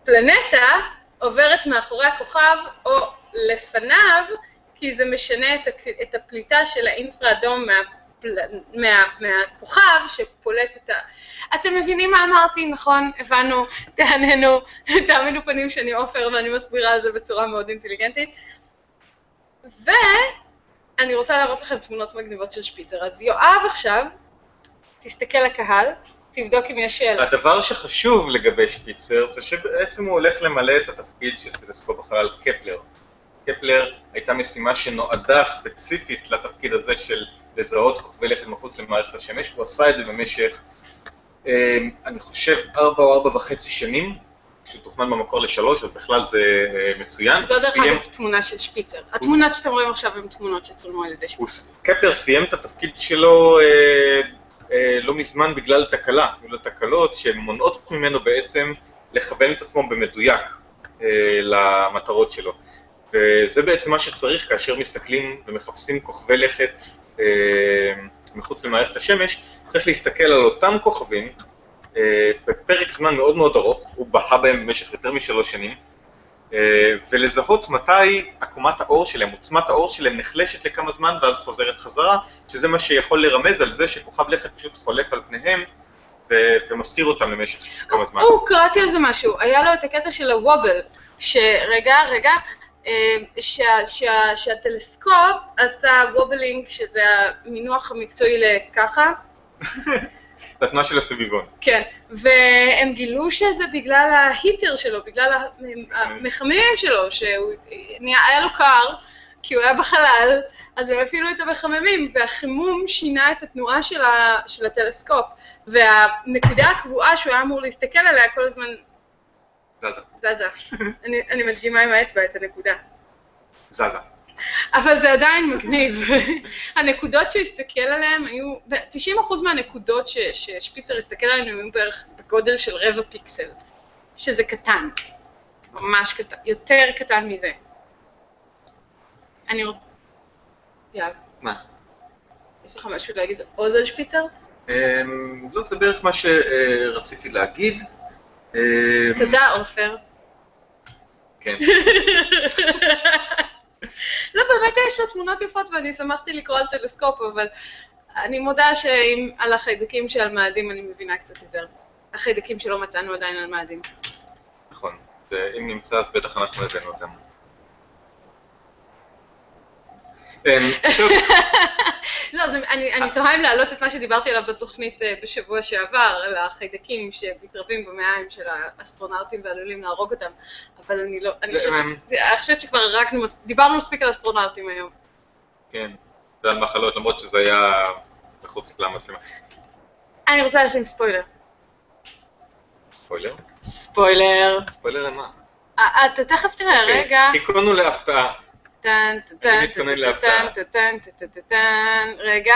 הפלנטה עוברת מאחורי הכוכב או לפניו, כי זה משנה את, הפליטה של האינפרה אדום מהפל... מה, מהכוכב שפולט את ה... אתם מבינים מה אמרתי, נכון? הבנו, תעננו, תעמידו פנים שאני עופר ואני מסבירה על זה בצורה מאוד אינטליגנטית. ואני רוצה להראות לכם תמונות מגניבות של שפיצר. אז יואב עכשיו, תסתכל לקהל, תבדוק אם יש שאלה. הדבר שחשוב לגבי שפיצר זה שבעצם הוא הולך למלא את התפקיד של טלסקופ החלל קפלר. קפלר הייתה משימה שנועדה ספציפית לתפקיד הזה של לזהות כוכבי לכת מחוץ למערכת השמש, הוא עשה את זה במשך, אה, אני חושב, ארבע או ארבע וחצי שנים, כשהוא תוכנן במקור לשלוש, אז בכלל זה אה, מצוין. זו דרך אגב תמונה של שפיצר. התמונות שאתם רואים עכשיו הן תמונות שצולמו על ידי שפיצר. קפלר סיים את התפקיד שלו אה, אה, לא מזמן בגלל תקלה, בגלל תקלות שמונעות ממנו בעצם לכוון את עצמו במדויק למטרות שלו. וזה בעצם מה שצריך כאשר מסתכלים ומחפשים כוכבי לכת מחוץ למערכת השמש, צריך להסתכל על אותם כוכבים אה, בפרק זמן מאוד מאוד ארוך, הוא בהה בהם במשך יותר משלוש שנים, אה, ולזהות מתי עקומת האור שלהם, עוצמת האור שלהם נחלשת לכמה זמן ואז חוזרת חזרה, שזה מה שיכול לרמז על זה שכוכב לכת פשוט חולף על פניהם ו- ומסתיר אותם למשך כמה זמן. או, קראתי על זה משהו. היה לו את הקטע של ה wobble, שרגע, רגע, אה, שה- שה- שהטלסקופ עשה wobbling, שזה המינוח המקצועי לככה, זה התנועה של הסביבון. כן, והם גילו שזה בגלל ה heater שלו, בגלל המחממים שלו, שהוא נהיה- היה לו קר, כי הוא היה בחלל, אז הם הפעילו את המחממים, והחימום שינה את התנועה של, ה, של הטלסקופ, והנקודה הקבועה שהוא היה אמור להסתכל עליה כל הזמן זזה. זזה. אני, אני מדגימה עם האצבע את הנקודה. זזה. אבל זה עדיין מגניב. הנקודות שהוא הסתכל עליהן היו, 90% מהנקודות ש, ששפיצר הסתכל עליהן היו בערך בגודל של רבע פיקסל, שזה קטן, ממש קטן, יותר קטן מזה. אני רוצה... יאב, מה? יש לך משהו להגיד עוד על שפיצר? אמ, לא, זה בערך מה שרציתי להגיד. אמ, תודה, עופר. כן. לא, באמת יש לו תמונות יפות ואני שמחתי לקרוא על טלסקופ, אבל אני מודה שאם על החיידקים שעל מאדים אני מבינה קצת יותר. החיידקים שלא מצאנו עדיין על מאדים. נכון. ואם נמצא אז בטח אנחנו הבאנו אותם. אמ, טוב, לא, זה, אני, אני תוהה אם להעלות את מה שדיברתי עליו בתוכנית אה, בשבוע שעבר, על החיידקים שמתרבים במעיים של האסטרונאוטים ועלולים להרוג אותם, אבל אני לא, אני חושבת, שכבר הרגנו, דיברנו מספיק על אסטרונאוטים היום. כן. זה על מחלות, למרות שזה היה מחוץ למצלמה. אני רוצה לשים ספוילר. ספוילר? ספוילר. ספוילר למה? אה, אתה תכף תראה, אוקיי. רגע. היכונו להפתעה. טן, טן, טן. טן, טן. רגע,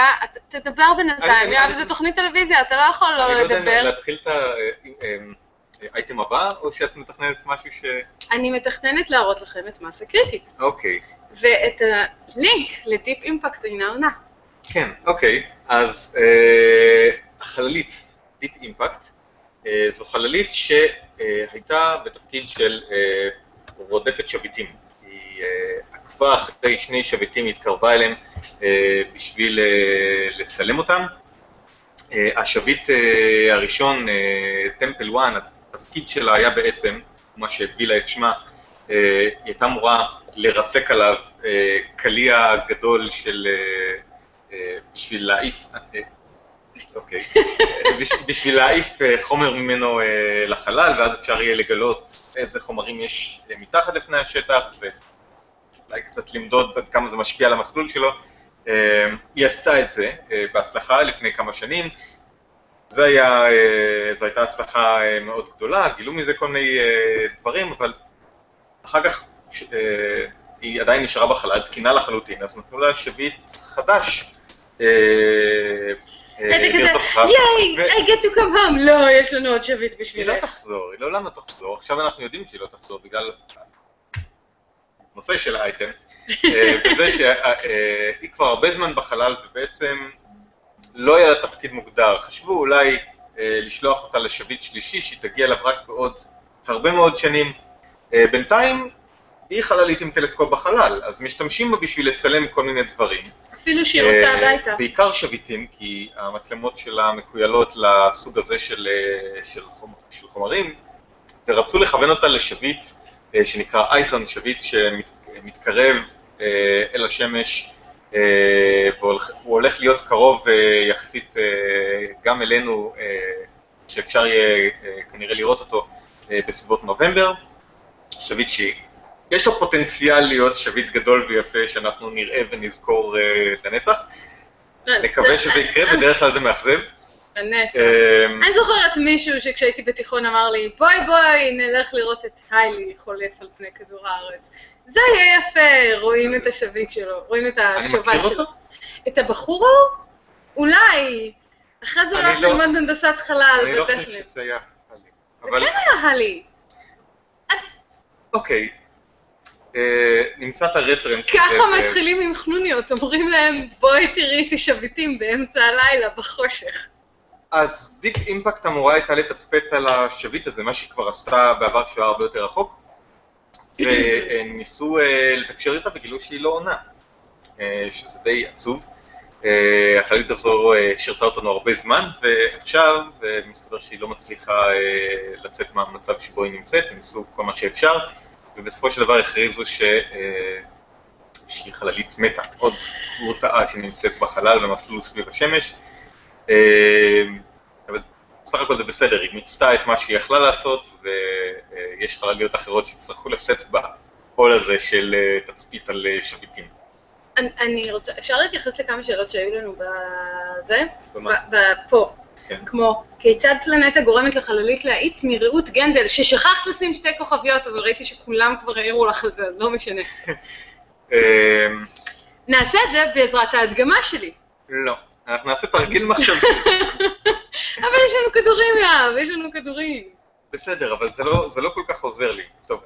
תדבר בינתיים, אני- אני- זו תוכנית טלוויזיה, אתה לא יכול אני לא לא יודע אם לדבר. להתחיל את ה... אמ, לאייטם הבא, או שאת מתכננת משהו ש... אני מתכננת להראות לכם את מסה קריטית, אוקיי. ואת הלינק לדיפ אימפקט אינה עונה. כן, אוקיי. אז אה, החללית דיפ אימפקט אה, זו חללית שהייתה בתפקיד של אה, רודפת שביטים. היא אה, עקבה אחרי שני שביטים, התקרבה אליהם אה, בשביל אה, לצלם אותם. אה, השביט הראשון, טמפל 1, התפקיד שלה היה בעצם, מה שהביא לה את שמה, היא הייתה אמורה לרסק עליו קליע גדול של... בשביל להעיף... אוקיי. בש- בשביל להעיף חומר ממנו לחלל, ואז אפשר יהיה לגלות איזה חומרים יש מתחת לפני השטח, ואולי קצת למדוד עד כמה זה משפיע על המסלול שלו. אה, היא עשתה את זה אה, בהצלחה לפני כמה שנים. אה, זו הייתה הצלחה אה, מאוד גדולה, גילו מזה כל מיני דברים, אבל אחר כך היא עדיין נשארה בחלל, תקינה לחלוטין, אז נתנו לה שביט חדש. ייי, I get to come home. לא, יש לנו עוד שביט היא לא בשבילך. תחזור, היא לעולם לא תחזור, עכשיו אנחנו יודעים שהיא לא תחזור בגלל הנושא של האייטם, אה, בזה שהיא כבר הרבה זמן בחלל ובעצם לא היה לה תפקיד מוגדר, חשבו אולי אה, לשלוח אותה לשביט שלישי שהיא תגיע אליו רק בעוד הרבה מאוד שנים. אה, בינתיים היא חללית עם טלסקופ בחלל, אז משתמשים בה בשביל לצלם כל מיני דברים. אפילו שהיא רוצה אה, הביתה. בעיקר שביטים, כי המצלמות שלה מקוילות לסוג הזה של, אה, של, חומ, של חומרים, ורצו לכוון אותה לשביט אה, שנקרא אייסון, שביט שמתקרב אה, אל השמש, אה, והוא הולך להיות קרוב אה, יחסית אה, גם אלינו, אה, שאפשר יהיה אה, כנראה לראות אותו אה, בסביבות נובמבר. שביט שיש לו פוטנציאל להיות שביט גדול ויפה שאנחנו נראה ונזכור אה, לנצח. נקווה שזה יקרה, בדרך כלל זה מאכזב. לנצח. אה, אני זוכרת מישהו שכשהייתי בתיכון אמר לי, בואי בואי נלך לראות את היילי חולף על פני כדור הארץ. זה יהיה יפה, רואים את השביט שלו, רואים את אני השובל מכיר שלו. אותו? את הבחור ההוא? אולי. אחרי זה אני הלך לא- ללמוד הנדסת חלל אני לא חושב. שזה היה... לי. זה כן היה הלי. אוקיי, אה, נמצא את הרפרנס. ככה ו- מתחילים עם חנוניות, אומרים להם, בואי תראי איתי שביטים באמצע הלילה, בחושך. אז דיפ אימפקט אמורה הייתה לתצפת על השביט הזה, מה שהיא כבר עשתה בעבר כשהוא היה הרבה יותר רחוק, וניסו אה, לתקשר איתה וגילו שהיא לא עונה, אה, שזה די עצוב. אה, החללית הזו שירתה אותנו הרבה זמן, ועכשיו מסתבר שהיא לא מצליחה לצאת מהמצב שבו היא נמצאת, ניסו כל מה שאפשר, ובסופו של דבר הכריזו ש... שהיא חללית מתה, עוד גרוטאה שנמצאת בחלל במסלול סביב השמש. אה, אבל בסך הכל זה בסדר, היא מיצתה את מה שהיא יכלה לעשות, ויש חלליות אחרות שיצטרכו לשאת בעול הזה של אה, תצפית על אה, שביטים. אני, אני רוצה, אפשר להתייחס לכמה שאלות שהיו לנו בזה? ומה? ב- ב- פה. כן. כמו, כיצד פלנטה גורמת לחללית להאיץ מרעות גנדל, ששכחת לשים שתי כוכביות, אבל ראיתי שכולם כבר העירו לך על זה, אז לא משנה. נעשה את זה בעזרת ההדגמה שלי. לא, אנחנו נעשה תרגיל מחשבי. אבל יש לנו כדורים, יאב, יש לנו כדורים. בסדר, אבל זה לא, זה לא כל כך עוזר לי. טוב,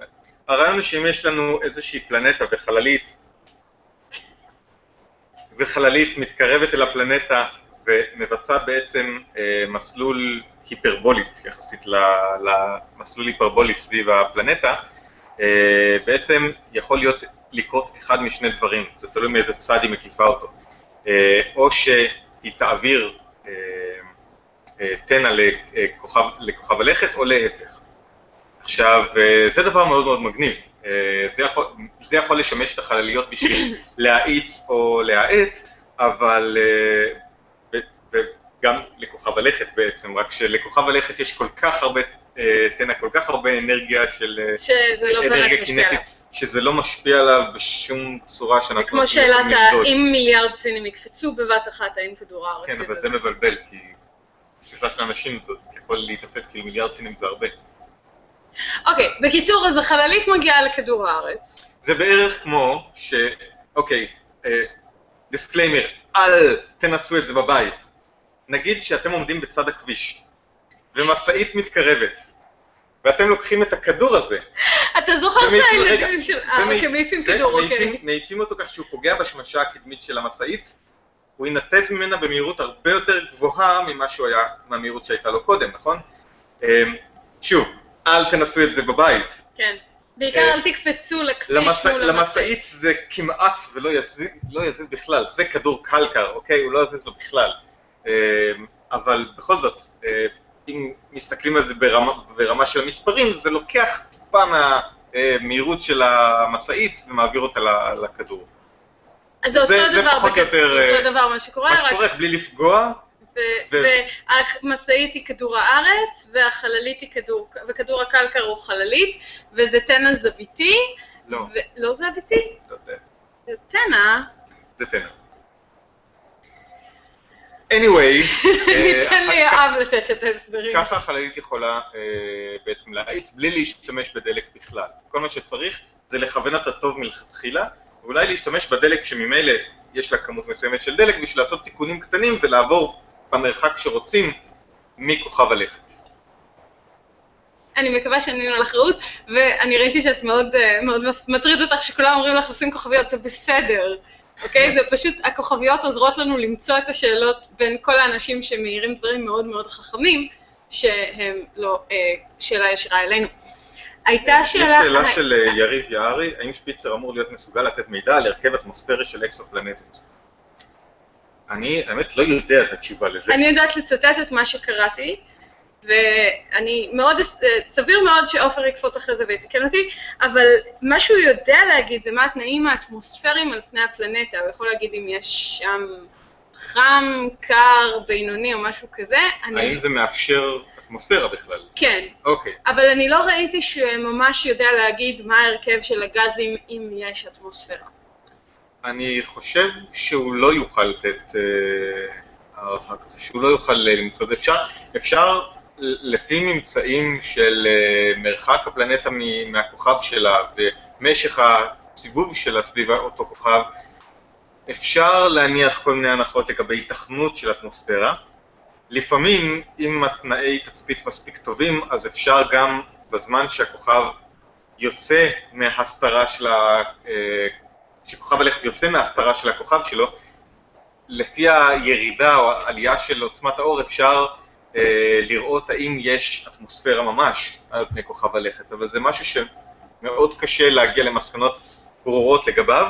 הרעיון הוא שאם יש לנו איזושהי פלנטה וחללית, וחללית מתקרבת אל הפלנטה ומבצעת בעצם אה, מסלול היפרבולית יחסית למסלול היפרבולי סביב הפלנטה, אה, בעצם יכול להיות לקרות אחד משני דברים, זה תלוי מאיזה צד היא מקיפה אותו. אה, או שהיא תעביר אה, אה, תנע לכוכב, לכוכב הלכת או להפך. עכשיו, אה, זה דבר מאוד מאוד מגניב. אה, זה יכול, זה יכול לשמש את החלליות בשביל להאיץ או להאט, אבל... אה, וגם לכוכב הלכת בעצם, רק שלכוכב הלכת יש כל כך הרבה אה, תנע, כל כך הרבה אנרגיה של... אה, שזה לא באמת אנרגיה משפיע שזה לא משפיע עליו בשום צורה שאנחנו זה כמו שאלת. האם מיליארד סינים יקפצו בבת אחת, האם כדור הארץ כן, אבל. זה מבלבל, כי תפיסה של אנשים זאת יכול להיתפס כאילו מיליארד סינים זה הרבה. אוקיי, בקיצור, אז החללית מגיעה לכדור הארץ. זה בערך כמו ש... אוקיי, disclaimer, אל תנסו את זה בבית. נגיד שאתם עומדים בצד הכביש, ומשאית מתקרבת, ואתם לוקחים את הכדור הזה, אתה זוכר שהילדים של... אה, אוקיי, מעיפים כדור, ומעיפים- אוקיי. מעיפים אותו כך שהוא פוגע בשמשה הקדמית של המשאית, הוא ינתז ממנה במהירות הרבה יותר גבוהה ממה שהוא היה, מהמהירות שהייתה לו קודם, נכון? אמ, שוב, אל תנסו את זה בבית. כן. בעיקר אה, אל תקפצו לכביש. מול. למשאית זה כמעט ולא יזיז, לא יזיז בכלל, זה כדור קלקר, אוקיי? הוא לא יזיז לו בכלל. אמ, אבל בכל זאת, אה, אם מסתכלים על זה ברמה, ברמה של המספרים, זה לוקח טיפה מהמהירות של המשאית ומעביר אותה לכדור. אז זה זה- אותו זה דבר, פחות או יותר, אותו אה, דבר מה שקורה, מה רק שקורה, בלי לפגוע, והמשאית היא כדור הארץ, והחללית היא כדור, וכדור הקלקר הוא חללית, וזה תנע זוויתי, לא, ו- לא זוויתי? לא זה תנע, זה תנע. Anyway, אה, ניתן אחר לי כך- יואב לתת את ההסברים. ככה החללית יכולה אה, בעצם להאיץ בלי להשתמש בדלק בכלל. כל מה שצריך זה לכוון אותה טוב מלכתחילה, ואולי להשתמש בדלק שממילא יש לה כמות מסוימת של דלק בשביל לעשות תיקונים קטנים ולעבור במרחק שרוצים מכוכב הלכת. אני מקווה שענינו לך רעות, ואני ראיתי שאת מאוד, אה, מאוד מטריד אותך שכולם אומרים לך לשים כוכביות, זה בסדר, אוקיי? זה פשוט, הכוכביות עוזרות לנו למצוא את השאלות בין כל האנשים שמעירים דברים מאוד מאוד חכמים, שהם לא אה, שאלה ישירה אלינו. הייתה שאלה... יש שאלה של אה, יריב יערי, האם שפיצר אמור להיות מסוגל לתת מידע על הרכב אטמוספרי של אקסופלנטות? אני, האמת, לא יודע את התשובה לזה. אני יודעת לצטט את מה שקראתי, ואני מאוד, סביר מאוד שעופר יקפוץ אחרי זה ויתקן אותי, אבל מה שהוא יודע להגיד זה מה התנאים האטמוספריים על פני הפלנטה, הוא יכול להגיד אם יש שם חם, קר, בינוני או משהו כזה, אני... האם זה מאפשר אטמוספירה בכלל? כן, אוקיי. אבל אני לא ראיתי שממש יודע להגיד מה ההרכב של הגזים אם יש אטמוספירה. אני חושב שהוא לא יוכל לתת אה, הערכה כזו, שהוא לא יוכל אה, למצוא את זה. אפשר, אפשר לפי ממצאים של אה, מרחק הפלנטה מהכוכב שלה ומשך הסיבוב שלה סביב אותו כוכב, אפשר להניח כל מיני הנחות לגבי היתכנות של אטמוספירה. לפעמים, אם התנאי תצפית מספיק טובים, אז אפשר גם בזמן שהכוכב יוצא מהסתרה של ה... אה, שכוכב הלכת יוצא מההסתרה של הכוכב שלו, לפי הירידה או העלייה של עוצמת האור אפשר אה, לראות האם יש אטמוספירה ממש על פני כוכב הלכת, אבל זה משהו שמאוד קשה להגיע למסקנות ברורות לגביו,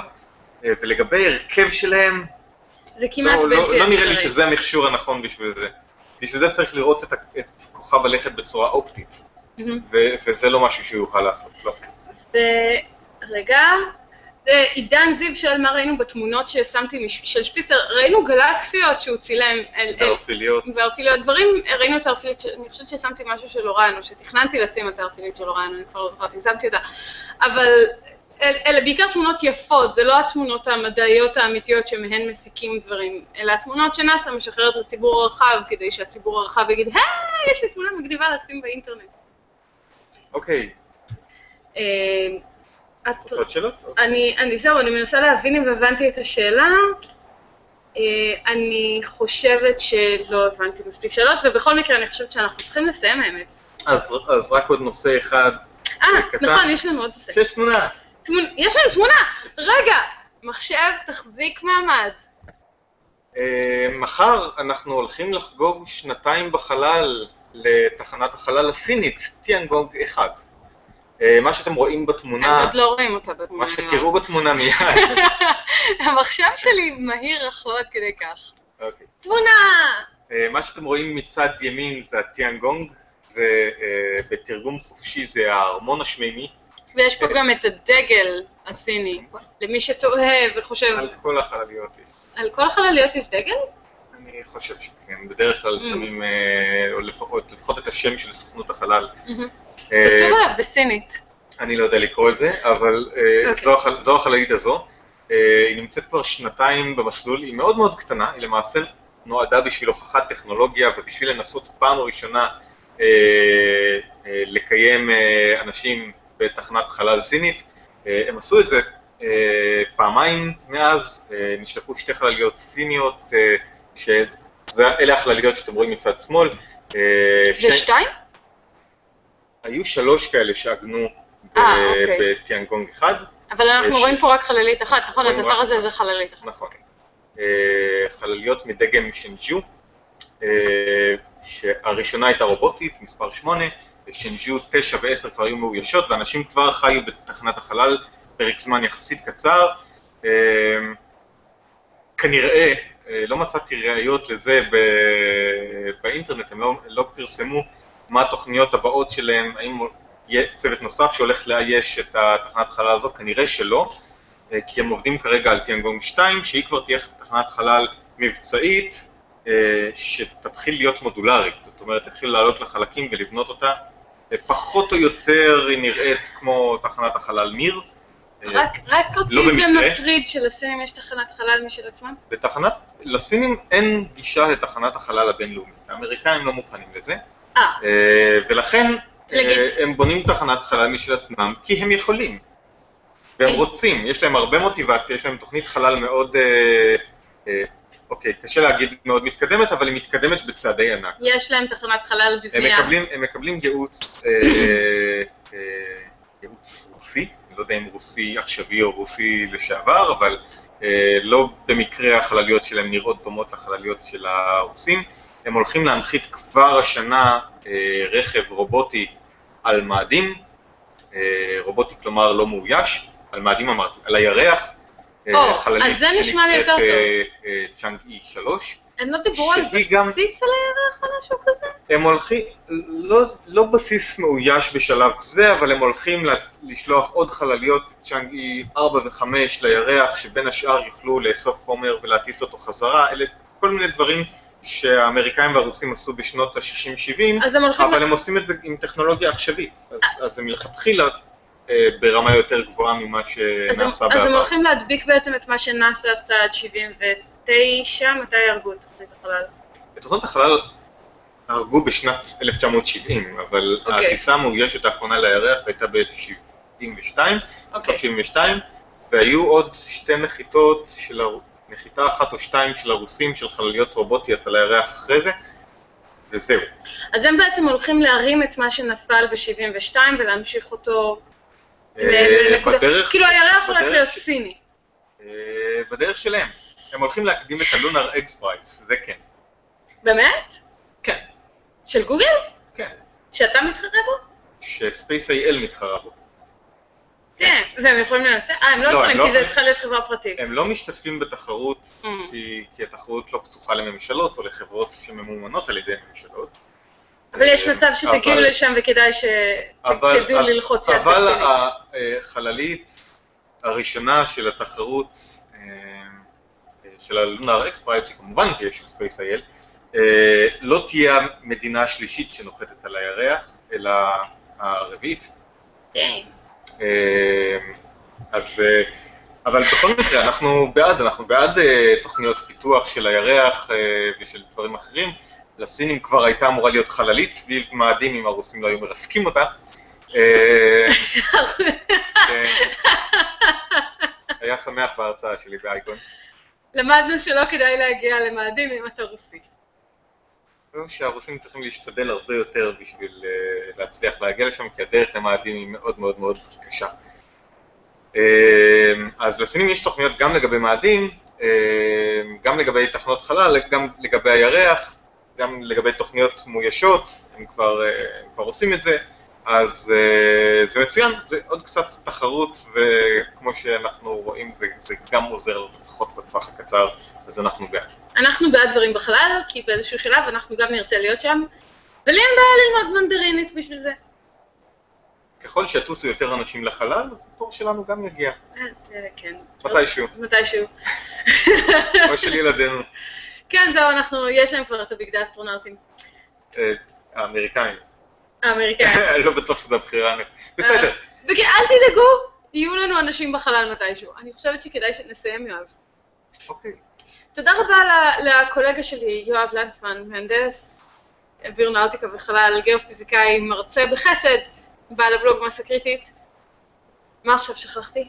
אה, ולגבי הרכב שלהם, זה כמעט לא, בלתי לא. לא נראה לי שזה המכשור הנכון בשביל זה. בשביל זה צריך לראות את, את כוכב הלכת בצורה אופטית, מהמם. ו- וזה לא משהו שהוא יוכל לעשות, לא. רגע, אה, עידן זיו שואל מה ראינו בתמונות ששמתי של שפיצר, ראינו גלקסיות שהוא צילם, אל- תרפיליות. וערפיליות, דברים, ראינו את הערפילית, אני חושבת ששמתי משהו של אוריין, או שתכננתי לשים את הערפילית של אוריין, אני כבר לא זוכרת אם שמתי אותה, אבל אל- אלה בעיקר תמונות יפות, זה לא התמונות המדעיות האמיתיות שמהן מסיקים דברים, אלא התמונות שנאס"א משחררת לציבור הרחב, כדי שהציבור הרחב יגיד, היי, יש לי תמונה מגניבה לשים באינטרנט. אוקיי, אה, את- רוצה עוד שאלות? אני, אני זהו, אני מנסה להבין אם הבנתי את השאלה. אה, אני חושבת שלא הבנתי מספיק שאלות, ובכל מקרה אני חושבת שאנחנו צריכים לסיים האמת. אז, אז רק עוד נושא אחד, אה, קטן. נכון, יש לנו עוד נושא. שיש תמונה. תמונ... יש לנו תמונה! רגע! מחשב, תחזיק מעמד. אה, מחר אנחנו הולכים לחגוג שנתיים בחלל לתחנת החלל הסינית, טיאנגונג 1. אה, מה שאתם רואים הם בתמונה, עוד לא רואים אותה בתמונה. מה שתראו בתמונה מיד, המחשב שלי מהיר אך לא עד כדי כך. אוקיי. תמונה! אה, מה שאתם רואים מצד ימין זה הטיאנגונג, זה אה, בתרגום חופשי זה הארמון השמימי, ויש פה גם את הדגל הסיני. למי שתוהה וחושב, על כל החלליות יש. על כל החלליות יש דגל? אני חושב שכן, בדרך כלל Mm. שמים, או לפחות, לפחות את השם של סוכנות החלל. מהמם. אה, כתוב עליו בסינית. אני לא יודע לקרוא את זה, אבל אה, אוקיי. זו, החל, זו החללית הזו. אה, היא נמצאת כבר שנתיים במסלול, היא מאוד מאוד קטנה, היא למעשה נועדה בשביל הוכחת טכנולוגיה ובשביל לנסות פעם ראשונה אה, אה, לקיים אה, אנשים בתחנת חלל סינית. אה, הם עשו את זה אה, פעמיים מאז, אה, נשלחו שתי חלליות סיניות, אה, שאלה החלליות שאתם רואים מצד שמאל. אה, זה ש- שתיים? היו שלוש כאלה שעגנו אה, אוקיי. בטיאנגונג אחד, אבל אנחנו רואים פה רק חללית אחת, נכון? הדבר הזה. זה חללית אחת. נכון. אה, חלליות מדגם שנג'ו, אה, שהראשונה הייתה רובוטית, מספר 8, ושנג'ו 9 ו-10 כבר היו מאוישות, ואנשים כבר חיו בתחנת החלל פרק זמן יחסית קצר. אה, כנראה, אה, לא מצאתי ראיות לזה באינטרנט, הם לא, לא פרסמו מה התוכניות הבאות שלהם, האם יהיה צוות נוסף שהולך לאייש את התחנת חלל הזו, כנראה שלא. אה, כי הם עובדים כרגע על טיאנגונג 2, שהיא כבר תהיה תחנת חלל מבצעית, אה, שתתחיל להיות מודולרית, זאת אומרת, תתחיל לעלות לחלקים ולבנות אותה. אה, פחות או יותר היא נראית כמו תחנת החלל מיר. רק רק אותי לא זה במקרה. מטריד שלסינים יש תחנת חלל משל עצמם. לתחנת, לסינים אין גישה לתחנת החלל הבינלאומית, האמריקאים לא מוכנים לזה, ולכן אה, לגיט. הם בונים תחנת חלל משל עצמם, כי הם יכולים. והם אה. רוצים, יש להם הרבה מוטיבציה, יש להם תוכנית חלל מאוד, אה, אה, אוקיי, קשה להגיד מאוד מתקדמת, אבל היא מתקדמת בצעדי ענק. יש להם תחנת חלל. מקבלים, הם מקבלים ייעוץ, אה, אה, ייעוץ רוסי, אני לא יודע אם רוסי עכשווי או רוסי לשעבר, אבל אה, לא במקרה החלליות שלהם נראות דומות לחלליות של הרוסים. הם הולכים להנחית כבר השנה אה, רכב רובוטי על מאדים, אה, רובוטי כלומר לא מאויש, על מאדים אמרתי, על הירח, או, חללית אז זה נשמע לי יותר שנקראת, טוב. צ'אנג אי 3. הם לא דיברו על שהיא גם- בסיס על הירח או משהו כזה? הם הולכים, לא, לא בסיס מאויש בשלב זה, אבל הם הולכים לשלוח עוד חלליות, צ'אנג אי 4 ו-5 לירח, שבין השאר יוכלו לאסוף חומר ולהטיס אותו חזרה, אלה כל מיני דברים שהאמריקאים והרוסים עשו בשנות ה-60-70, אז הם הולכים... אבל הם עושים את זה עם טכנולוגיה עכשווית, אז, אז הם מלכתחילה אה, ברמה יותר גבוהה ממה אז הם, שנעשה אז הם בעבר. הולכים להדביק בעצם את מה שנאסא עשתה עד 79, מתי הרגו את תוכנית החלל? את תוכנית החלל הרגו בשנת 1970, אבל אוקיי. הטיסה המאוישת האחרונה לירח הייתה ב-72, בסוף אוקיי. 72, והיו עוד שתי נחיתות של, נחיתה אחת או שתיים של הרוסים של חלליות רובוטיות על הירח אחרי זה, וזהו. אז הם בעצם הולכים להרים את מה שנפל ב-72 ולהמשיך אותו אה. בדרך, כאילו הירח הולך להיות סיני. אה, בדרך שלהם. הם הולכים להקדים את ה Lunar X Prize, זה כן. באמת? כן, של גוגל? כן. שאתה מתחרה בו? ש SpaceIL מתחרה בו. כן. והם יכולים לנצח? אה, הם לא לא, יכולים, הם לא כי זה. צריכה להיות חברה פרטית. הם לא משתתפים בתחרות Mm. כי, התחרות לא פתוחה לממשלות או לחברות שממומנות על ידי ממשלות. אבל יש אה, מצב שתגיעו לשם וכדאי שתדעו ללחוץ יד אבל. החללית הראשונה של התחרות אה, אה, של ה Lunar X Prize, שכמובן תהיה של SpaceIL, לא תהיה המדינה השלישית שנוחתת על הירח, אלא הרביעית. אה, אז, אה, אבל בכל מקרה, אנחנו בעד, אנחנו בעד אה, תוכניות פיתוח של הירח ושל דברים אחרים. לסינים כבר הייתה אמורה להיות חללית סביב מאדים אם הרוסים לא היו מרסקים אותה. כן. היה שמח בהרצאה שלי באייקון. למדנו שלא כדאי להגיע למאדים אם אתה רוסי. שהרוסים צריכים להשתדל הרבה יותר בשביל אה, להצליח להגיע לשם, כי הדרך למאדים היא מאוד מאוד מאוד קשה. אה, אז לסינים יש תוכניות גם לגבי מאדים, אה, גם לגבי תחנות חלל, גם לגבי הירח, גם לגבי תוכניות מאוישות, הם כבר, הם כבר עושים את זה, אז זה מצוין, זה עוד קצת תחרות, וכמו שאנחנו רואים, זה, זה גם עוזר לפחות בטווח הקצר, אז אנחנו בעד. אנחנו בעד דברים בחלל, כי באיזשהו שלב אנחנו גם נרצה להיות שם, ולי אין בעיה ללמוד מנדרינית בשביל זה. ככל שיטוסו יותר אנשים לחלל, אז התור שלנו גם יגיע, אה, כן. מתישהו, מתישהו. או של ילדינו, כן, זהו, אנחנו, יש להם כבר את הבגדי האסטרונאוטים. אה, האמריקאים. האמריקאים. אני לא בטוח שזו הבחירה. בסדר. וכן, אל תדאגו, יהיו לנו אנשים בחלל מתישהו. אני חושבת שכדאי שנסיים, יואב. אוקיי. תודה רבה לקולגה שלי, יואב לנצמן, מהנדס אווירונאוטיקה וחלל, גיאופיזיקאי, מרצה בחסד, בעל הבלוג מסה קריטית. מה עכשיו שכחתי?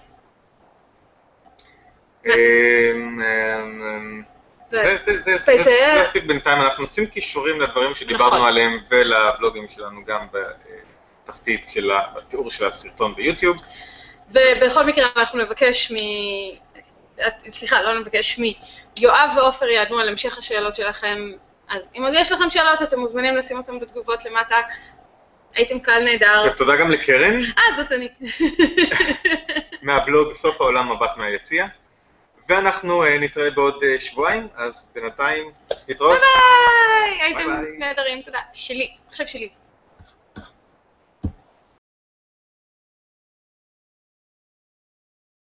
זה- יספיק בינתיים, אנחנו נשים קישורים לדברים שדיברנו נכון. עליהם ולבלוגים שלנו גם בתחתית של התיאור של הסרטון ביוטיוב. ובכל מקרה אנחנו נבקש מ... סליחה, לא נבקש מ... יואב ועופר יענו על המשך השאלות שלכם. אז אם עוד יש לכם שאלות, אתם מוזמנים לשים אותן בתגובות למטה. הייתם קהל נהדר. ותודה גם לקרן אה, זאת אני. מהבלוג סוף העולם מבט מהיציע. ואנחנו אה, נתראה בעוד אה, שבועיים, אז בינתיים, להתראות. ביי! הייתם ביי ביי. נהדרים, תודה. שלי, עכשיו שלי.